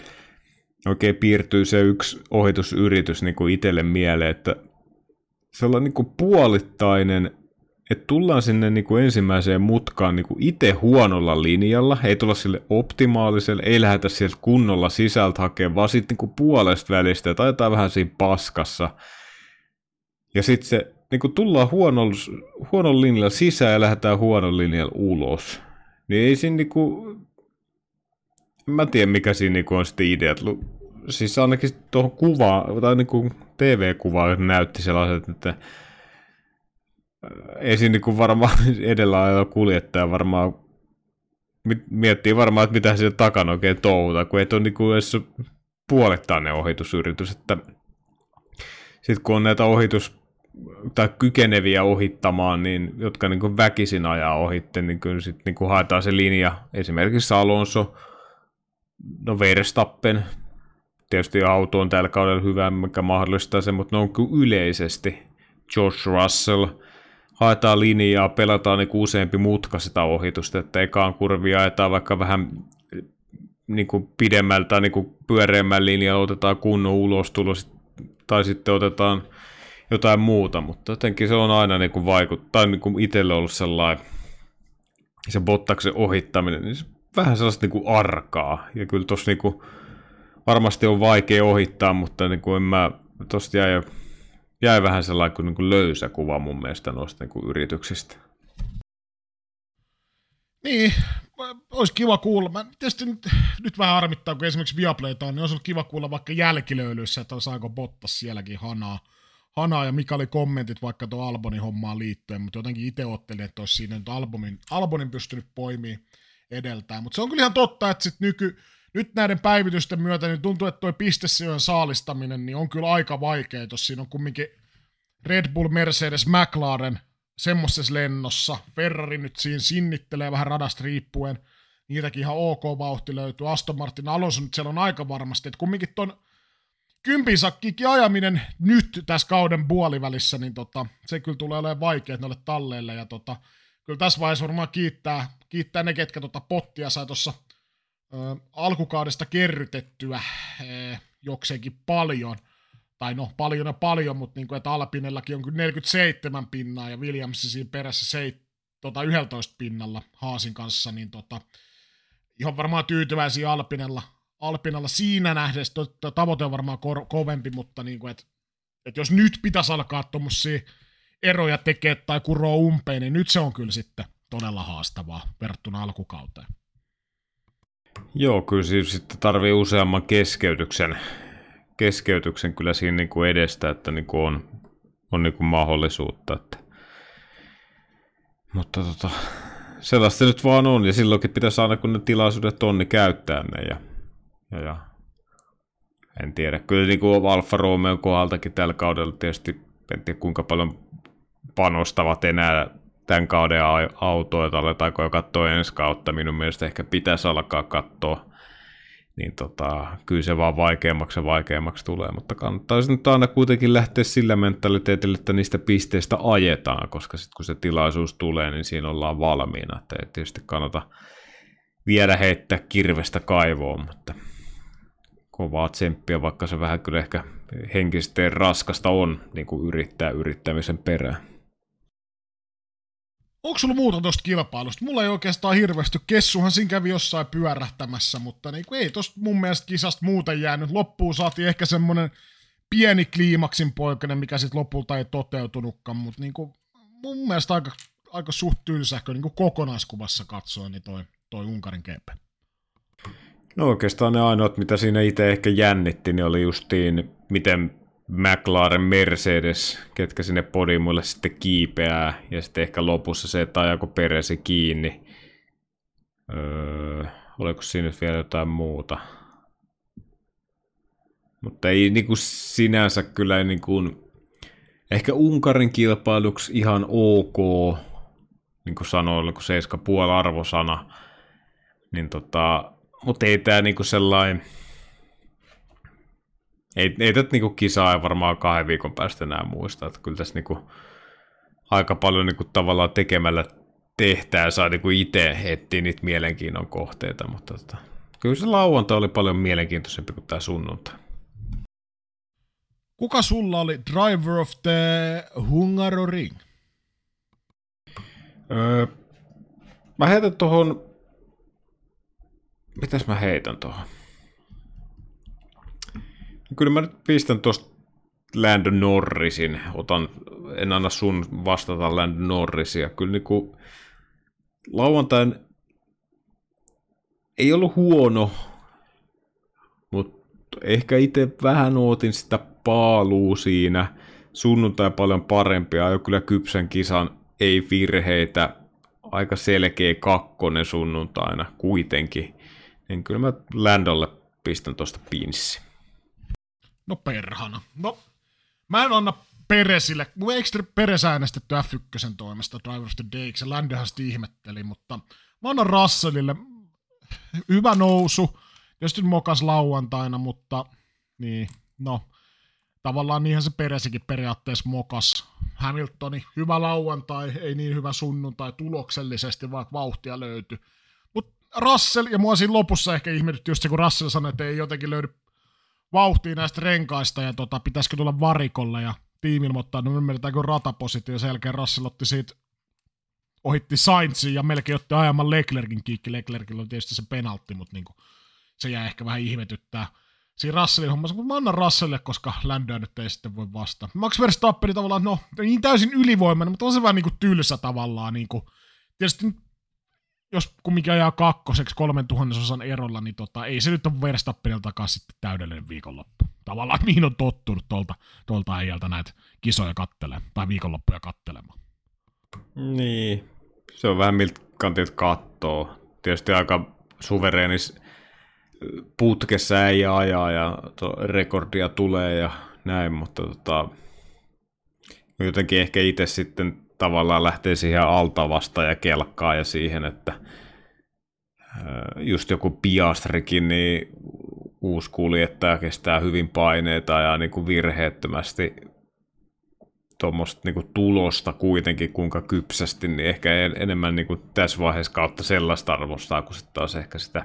oikein piirtyy se yksi ohitusyritys niin kuin itselle mieleen, että se on niin kuin puolittainen, että tullaan sinne niin kuin ensimmäiseen mutkaan niin kuin itse huonolla linjalla, ei tulla sille optimaaliselle, ei lähdetä sieltä kunnolla sisältä hakemaan, vaan sitten niin puolesta välistä, että ajetaan vähän siinä paskassa. Ja sitten se niin kuin tullaan huonon, huonon linjalla sisään ja lähdetään huonon linjalla ulos, niin ei siinä niin kuin, mä tiedä mikä siinä niin kuin on sitten idea. Siis ainakin tuohon kuvaan, tai niin kuin TV-kuvaan näytti sellaiset, että ei siinä niin kuin varmaan edellä ajalla kuljettaja varmaan miettii varmaan, että mitä siellä takana oikein touhuta, kun ei ole niin kuin edes puolettainen ohitusyritys, että sitten kun on näitä ohitus tai kykeneviä ohittamaan, niin, jotka niin kuin väkisin ajaa ohitte, niin kyllä sitten niin kuin haetaan se linja. Esimerkiksi Alonso, no Verstappen, tietysti auto on tällä kaudella hyvä, mikä mahdollistaa sen, mutta ne on kyllä yleisesti George Russell, haetaan linjaa, pelataan niin useampi mutka sitä ohitusta, että ekaan kurvia ajetaan vaikka vähän niin kuin pidemmältä niin kuin pyöreämmän linjalla, otetaan kunnon ulostulo, tai sitten otetaan jotain muuta, mutta jotenkin se on aina niin kuin vaikuttaa, niin kuin itselle ollut sellainen, se Bottaksen ohittaminen, niin se vähän sellaista niin kuin arkaa, ja kyllä tuossa niin kuin, varmasti on vaikea ohittaa, mutta niin kuin en mä, tosta jäi, jäi vähän sellainen kuin, niin kuin löysä kuva mun mielestä noista niin kuin yrityksistä. Niin, olisi kiva kuulla. Mä tietysti nyt, nyt vähän harmittaa, kun esimerkiksi Viaplayta on, niin olisi ollut kiva kuulla vaikka jälkilöylyissä, että saako Bottas sielläkin hanaa. Hana ja mikä oli kommentit vaikka tuon Albonin hommaan liittyen, mutta jotenkin itse ottelin, että olisi siinä nyt Albonin, Albonin pystynyt poimimaan edeltään. Mutta se on kyllä ihan totta, että sit nyky, nyt näiden päivitysten myötä niin tuntuu, että tuo pistesijojen saalistaminen niin on kyllä aika vaikea, jos siinä on kumminkin Red Bull, Mercedes, McLaren semmoisessa lennossa. Ferrari nyt siinä sinnittelee vähän radasta riippuen. Niitäkin ihan ok vauhti löytyy. Aston Martin Alonso nyt siellä on aika varmasti. Että kumminkin ton kympisakkikin ajaminen nyt tässä kauden puolivälissä, niin tota, se kyllä tulee olemaan vaikea noille talleille. Ja tota, kyllä tässä vaiheessa varmaan kiittää, kiittää ne, ketkä tota pottia sai tuossa alkukaudesta kerrytettyä ö, jokseenkin paljon. Tai no, paljon ja paljon, mutta niin kuin, että Alpinellakin on kyllä 47 pinnaa ja Williams siinä perässä se, tota, 11 pinnalla Haasin kanssa, niin tota, ihan varmaan tyytyväisiä Alpinella Alpinalla siinä nähdessä, että tavoite on varmaan kor- kovempi, mutta niin kuin, että, että jos nyt pitäisi alkaa tuommoisia eroja tekee tai kuroa umpeen, niin nyt se on kyllä sitten todella haastavaa verrattuna alkukauteen. Joo, kyllä siis sitten tarvii useamman keskeytyksen, keskeytyksen kyllä siinä niin kuin edestä, että niin kuin on, on niin kuin mahdollisuutta. Että. Mutta tota, sellaista nyt vaan on, ja silloinkin pitäisi aina kun ne tilaisuudet on, niin käyttää ne. Ja ja. En tiedä. Kyllä niin kuin Alfa Romeo kohdaltakin tällä kaudella tietysti, en tiedä kuinka paljon panostavat enää tämän kauden autoja, että aletaanko jo katsoa ensi kautta. Minun mielestä ehkä pitäisi alkaa katsoa niin tota, kyllä se vaan vaikeammaksi ja vaikeammaksi tulee, mutta kannattaa nyt aina kuitenkin lähteä sillä mentaliteetillä, että niistä pisteistä ajetaan, koska sitten kun se tilaisuus tulee, niin siinä ollaan valmiina, että ei tietysti kannata viedä heittää kirvestä kaivoon, mutta kovaa tsemppiä, vaikka se vähän kyllä ehkä henkisesti raskasta on niin kuin yrittää yrittämisen perään. Onko sulla muuta tuosta kilpailusta? Mulla ei oikeastaan hirveästi. Kessuhan siinä kävi jossain pyörähtämässä, mutta niin kuin ei tosta mun mielestä kisasta muuten jäänyt. Loppuun saatiin ehkä semmonen pieni kliimaksin poikainen, mikä sitten lopulta ei toteutunutkaan, mutta niin kuin mun mielestä aika, aika suht tylsäkö niin kuin kokonaiskuvassa katsoen niin toi, toi Unkarin kepe. No oikeastaan ne ainoat, mitä siinä itse ehkä jännitti, niin oli justiin, miten McLaren Mercedes, ketkä sinne podiumulle sitten kiipeää, ja sitten ehkä lopussa se, että ajako Peresi kiinni. Öö, oliko siinä nyt vielä jotain muuta? Mutta ei niin kuin sinänsä kyllä niin kuin, ehkä Unkarin kilpailuksi ihan ok, niin kuin sanoin, kun 7,5 arvosana, niin tota, mutta ei tämä niinku sellainen, ei, ei tätä niinku kisaa varmaan kahden viikon päästä enää muista, että kyllä tässä niinku aika paljon niinku tavallaan tekemällä tehtää saa niinku itse etsiä niitä mielenkiinnon kohteita, mutta tota, kyllä se lauantai oli paljon mielenkiintoisempi kuin tämä sunnuntai. Kuka sulla oli Driver of the Hungaroring? Öö, mä heitän tuohon mitäs mä heitän tuohon? Kyllä mä nyt pistän tuosta Lando Norrisin. Otan, en anna sun vastata Lando Norrisia. Kyllä niinku lauantain ei ollut huono, mutta ehkä itse vähän ootin sitä paaluu siinä. Sunnuntai paljon parempia, ajo kyllä kypsän kisan, ei virheitä, aika selkeä kakkonen sunnuntaina kuitenkin niin kyllä mä Landolle pistän tuosta pinssi. No perhana. No, mä en anna Peresille, eikö Peres äänestetty F1 toimesta Driver of the Day, se Landohan sitten ihmetteli, mutta mä annan Russellille hyvä nousu, tietysti mokas lauantaina, mutta niin, no, tavallaan niinhän se Peresikin periaatteessa mokas. Hamiltoni, hyvä lauantai, ei niin hyvä sunnuntai tuloksellisesti, vaikka vauhtia löytyi. Russell, ja mua siinä lopussa ehkä ihmetytti just se, kun Russell sanoi, että ei jotenkin löydy vauhtia näistä renkaista, ja tota, pitäisikö tulla varikolle, ja tiimi ilmoittaa, no ymmärretäänkö ratapositio, ja sen jälkeen Russell otti siitä ohitti Sainzin ja melkein otti ajaman Leclerkin kiikki. Leclerkillä on tietysti se penaltti, mutta niinku, se jää ehkä vähän ihmetyttää. Siinä Russellin hommassa, mutta mä annan Russellille, koska Landoa nyt ei sitten voi vastata. Max Verstappen tavallaan, no, niin täysin ylivoimainen, mutta on se vähän niinku tylsä tavallaan. Niinku, tietysti jos kumminkin ajaa kakkoseksi kolmen tuhannesosan erolla, niin tota, ei se nyt ole Verstappeniltakaan sitten täydellinen viikonloppu. Tavallaan mihin on tottunut tuolta, tuolta äijältä näitä kisoja kattelemaan, tai viikonloppuja kattelemaan. Niin, se on vähän miltä kantilta kattoo. Tietysti aika suvereenis putkessa ei ajaa ja rekordia tulee ja näin, mutta tota, jotenkin ehkä itse sitten tavallaan lähtee siihen alta vasta ja kelkkaa ja siihen, että just joku Piastrikin, niin uusi kuljettaja kestää hyvin paineita ja niin kuin virheettömästi tuommoista niin tulosta kuitenkin, kuinka kypsästi, niin ehkä enemmän niin kuin tässä vaiheessa kautta sellaista arvostaa, kun sitten taas ehkä sitä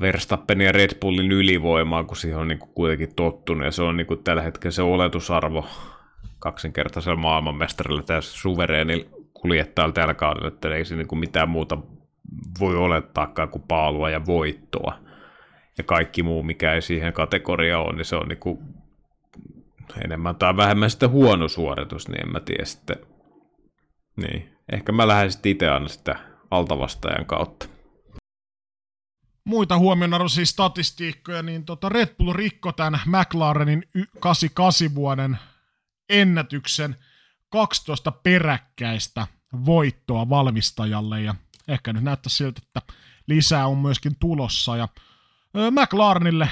Verstappenin ja Red Bullin ylivoimaa, kun siihen on niin kuin kuitenkin tottunut, ja se on niin kuin tällä hetkellä se oletusarvo kaksinkertaisella maailmanmestarilla tässä suvereeni kuljettajalle tällä kaudella, että ei se niin mitään muuta voi olettaakaan kuin paalua ja voittoa. Ja kaikki muu, mikä ei siihen kategoriaan ole, niin se on niin kuin enemmän tai vähemmän sitten huono suoritus, niin en mä tiedä sitten. Niin, ehkä mä lähden sitten itse aina sitä altavastajan kautta. Muita huomionarvoisia statistiikkoja, niin tota Red Bull rikko tämän McLarenin 88 vuoden ennätyksen 12 peräkkäistä voittoa valmistajalle ja ehkä nyt näyttää siltä, että lisää on myöskin tulossa ja McLarenille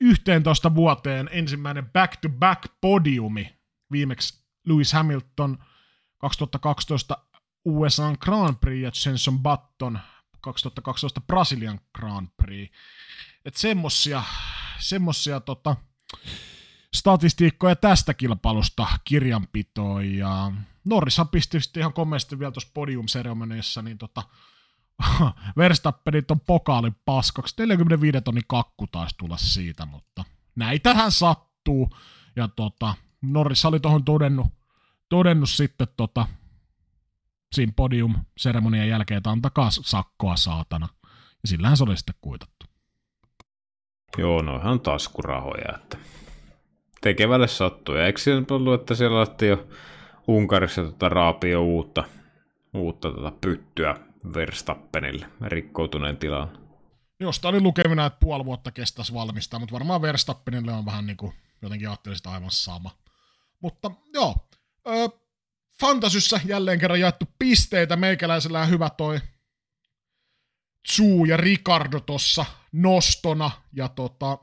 11 vuoteen ensimmäinen back-to-back podiumi. Viimeksi Lewis Hamilton 2012 USA Grand Prix ja Jenson Button 2012 Brasilian Grand Prix. Että semmosia, semmosia tota, statistiikkoja tästä kilpailusta kirjanpitoon, ja Norrishan pisti ihan komeasti vielä tuossa podium-seremoniassa, niin tota, Verstappenit on pokaalin paskaksi, 45 tonnin kakku taisi tulla siitä, mutta näitähän sattuu, ja tota, Norris oli tuohon todennut, todennut sitten tota, siinä podium-seremonian jälkeen, että antakaa sakkoa saatana. Ja sillähän se oli sitten kuitattu. Joo, noihan taskurahoja, että tekevälle sattuu. Ja eikö siellä ollut, että siellä alettiin jo Unkarissa tota raapia uutta, uutta tota pyttyä Verstappenille rikkoutuneen tilaan? Josta oli lukemina, että puoli vuotta kestäisi valmistaa, mutta varmaan Verstappenille on vähän niin kuin jotenkin ajattelisit aivan sama. Mutta joo, öö, Fantasyssä jälleen kerran jaettu pisteitä. Meikäläisellä hyvä toi Tsu ja Ricardo tossa nostona. Ja tota,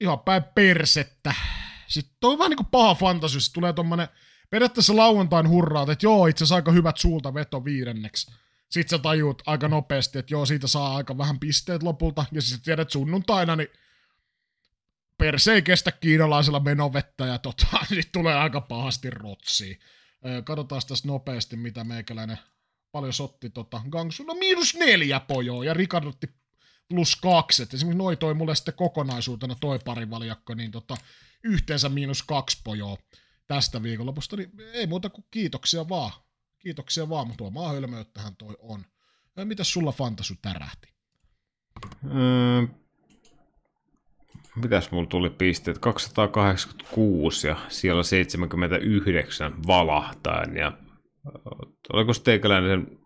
ihan päin persettä. Sitten toi on vähän niinku paha fantasyssä. Tulee tommonen periaatteessa lauantain hurraat, että joo, itse asiassa aika hyvät suulta veto viidenneksi. Sitten sä tajuut aika nopeasti, että joo, siitä saa aika vähän pisteet lopulta. Ja sitten tiedät sunnuntaina, niin perse ei kestä kiinalaisella menovettä ja tota, niin tulee aika pahasti rotsiin. Katsotaan tässä nopeasti, mitä meikäläinen paljon sotti tota, Gangsu. No miinus neljä pojoa ja Ricardotti plus kaksi. Et esimerkiksi noi toi mulle sitten kokonaisuutena toi parivaljakko, niin tota, yhteensä miinus kaksi pojoa tästä viikonlopusta. Niin ei muuta kuin kiitoksia vaan. Kiitoksia vaan, mutta tuomaa hölmöyttähän toi on. Mitäs sulla fantasu tärähti? Mm, mitäs mulla tuli pisteet? 286 ja siellä 79 valahtaen ja oliko teikäläinen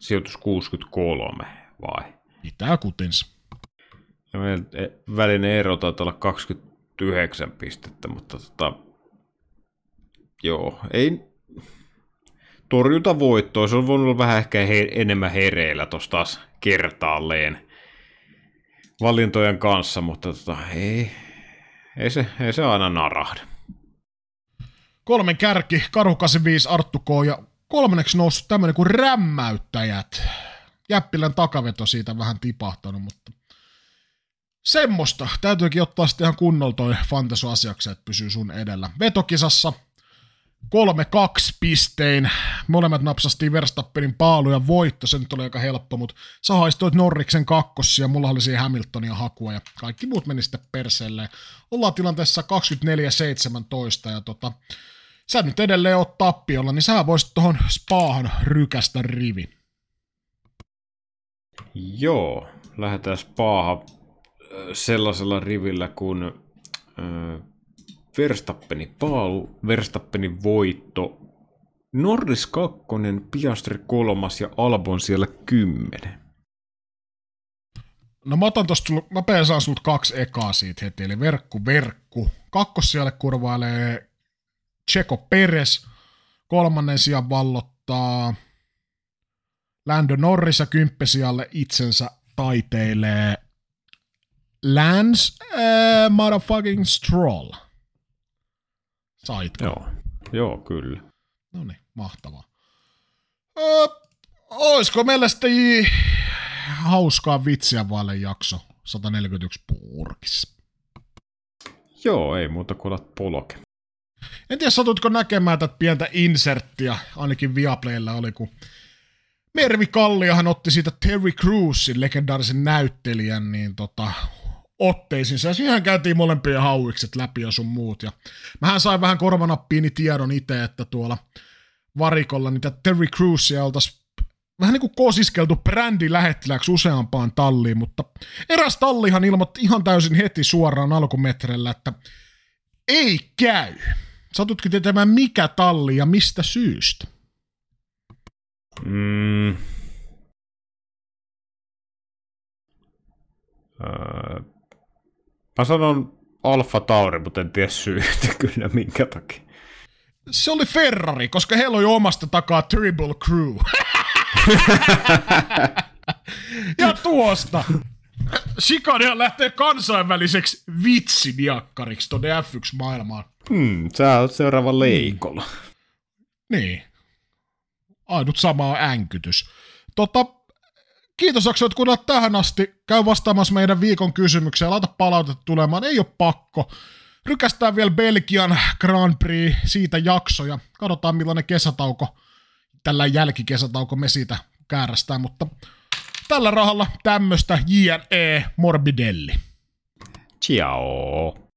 sijoitus 63 vai? Pitää kutins. Ja meidän e, välinen ero taitaa olla 29 pistettä, mutta tota, joo, ei torjuta voittoa. Se on voinut olla vähän ehkä he, enemmän hereillä tuossa taas kertaalleen valintojen kanssa, mutta tota, ei, ei, se, ei se aina narahda. Kolmen kärki, Karu 85, Arttu K. ja kolmanneksi noussut tämmöinen kuin rämmäyttäjät. Jäppilän takaveto siitä vähän tipahtanut, mutta semmoista. Täytyykin ottaa sitten ihan kunnolla toi fantasu-asiaksi, että pysyy sun edellä. Vetokisassa – 3-2 pistein. Molemmat napsastiin Verstappenin paalu ja voitto, se nyt oli aika helppo, mutta sä haistoit Norriksen kakkossia, mulla oli siinä Hamiltonia hakua ja kaikki muut meni sitten perseelle. Ollaan tilanteessa 24-17 ja tota, sä nyt edelleen oot tappiolla, niin sä voisit tuohon spaahan rykästä rivi. Joo, lähdetään spaahan sellaisella rivillä, kun Verstappeni paalu, Verstappeni voitto, Norris 2, Piastri kolmas ja Albon siellä 10. No mä otan tosta, mä peesaan sulta kaksi ekaa siitä heti, eli verkku, verkku. Kakkossijalle kurvailee Checo Peres, kolmannen sijan vallottaa Lando Norris ja kymppesijalle itsensä taiteilee Lance äh, motherfucking Stroll. Saitko? Joo, Joo kyllä. No niin, mahtavaa. Öö, olisiko meillä sitten hauskaa vitsiä vaille jakso 141 purkissa? Joo, ei muuta kuin olet poloke. En tiedä, satutko näkemään tätä pientä inserttiä, ainakin Viaplaylla oli, kun Mervi Kalliahan otti siitä Terry Crewsin legendaarisen näyttelijän, niin tota, otteisiin. Ja siihen käytiin molempien hauikset läpi ja sun muut. Ja mähän sain vähän korvanappiini tiedon itse, että tuolla varikolla niitä Terry Crewsia oltaisiin vähän niin kuin kosiskeltu brändi lähettiläksi useampaan talliin, mutta eräs tallihan ilmoitti ihan täysin heti suoraan alkumetrellä, että ei käy. Satutkin tietämään mikä talli ja mistä syystä? Mm. Öö, Mä sanon Alfa Tauri, mutta en tiedä syytä kyllä minkä takia. Se oli Ferrari, koska heillä oli omasta takaa Terrible Crew. ja tuosta. Chicania lähtee kansainväliseksi vitsiniakkariksi tuonne F1-maailmaan. Hmm, sä oot seuraava leikolla. Niin. Ainut sama änkytys. Tota, kiitos jaksoit kuunnella tähän asti. Käy vastaamassa meidän viikon kysymykseen. Laita palautetta tulemaan. Ei ole pakko. Rykästään vielä Belgian Grand Prix siitä jaksoja. Katsotaan millainen kesätauko, tällä jälkikesätauko me siitä käärästään, mutta tällä rahalla tämmöstä JNE Morbidelli. Ciao.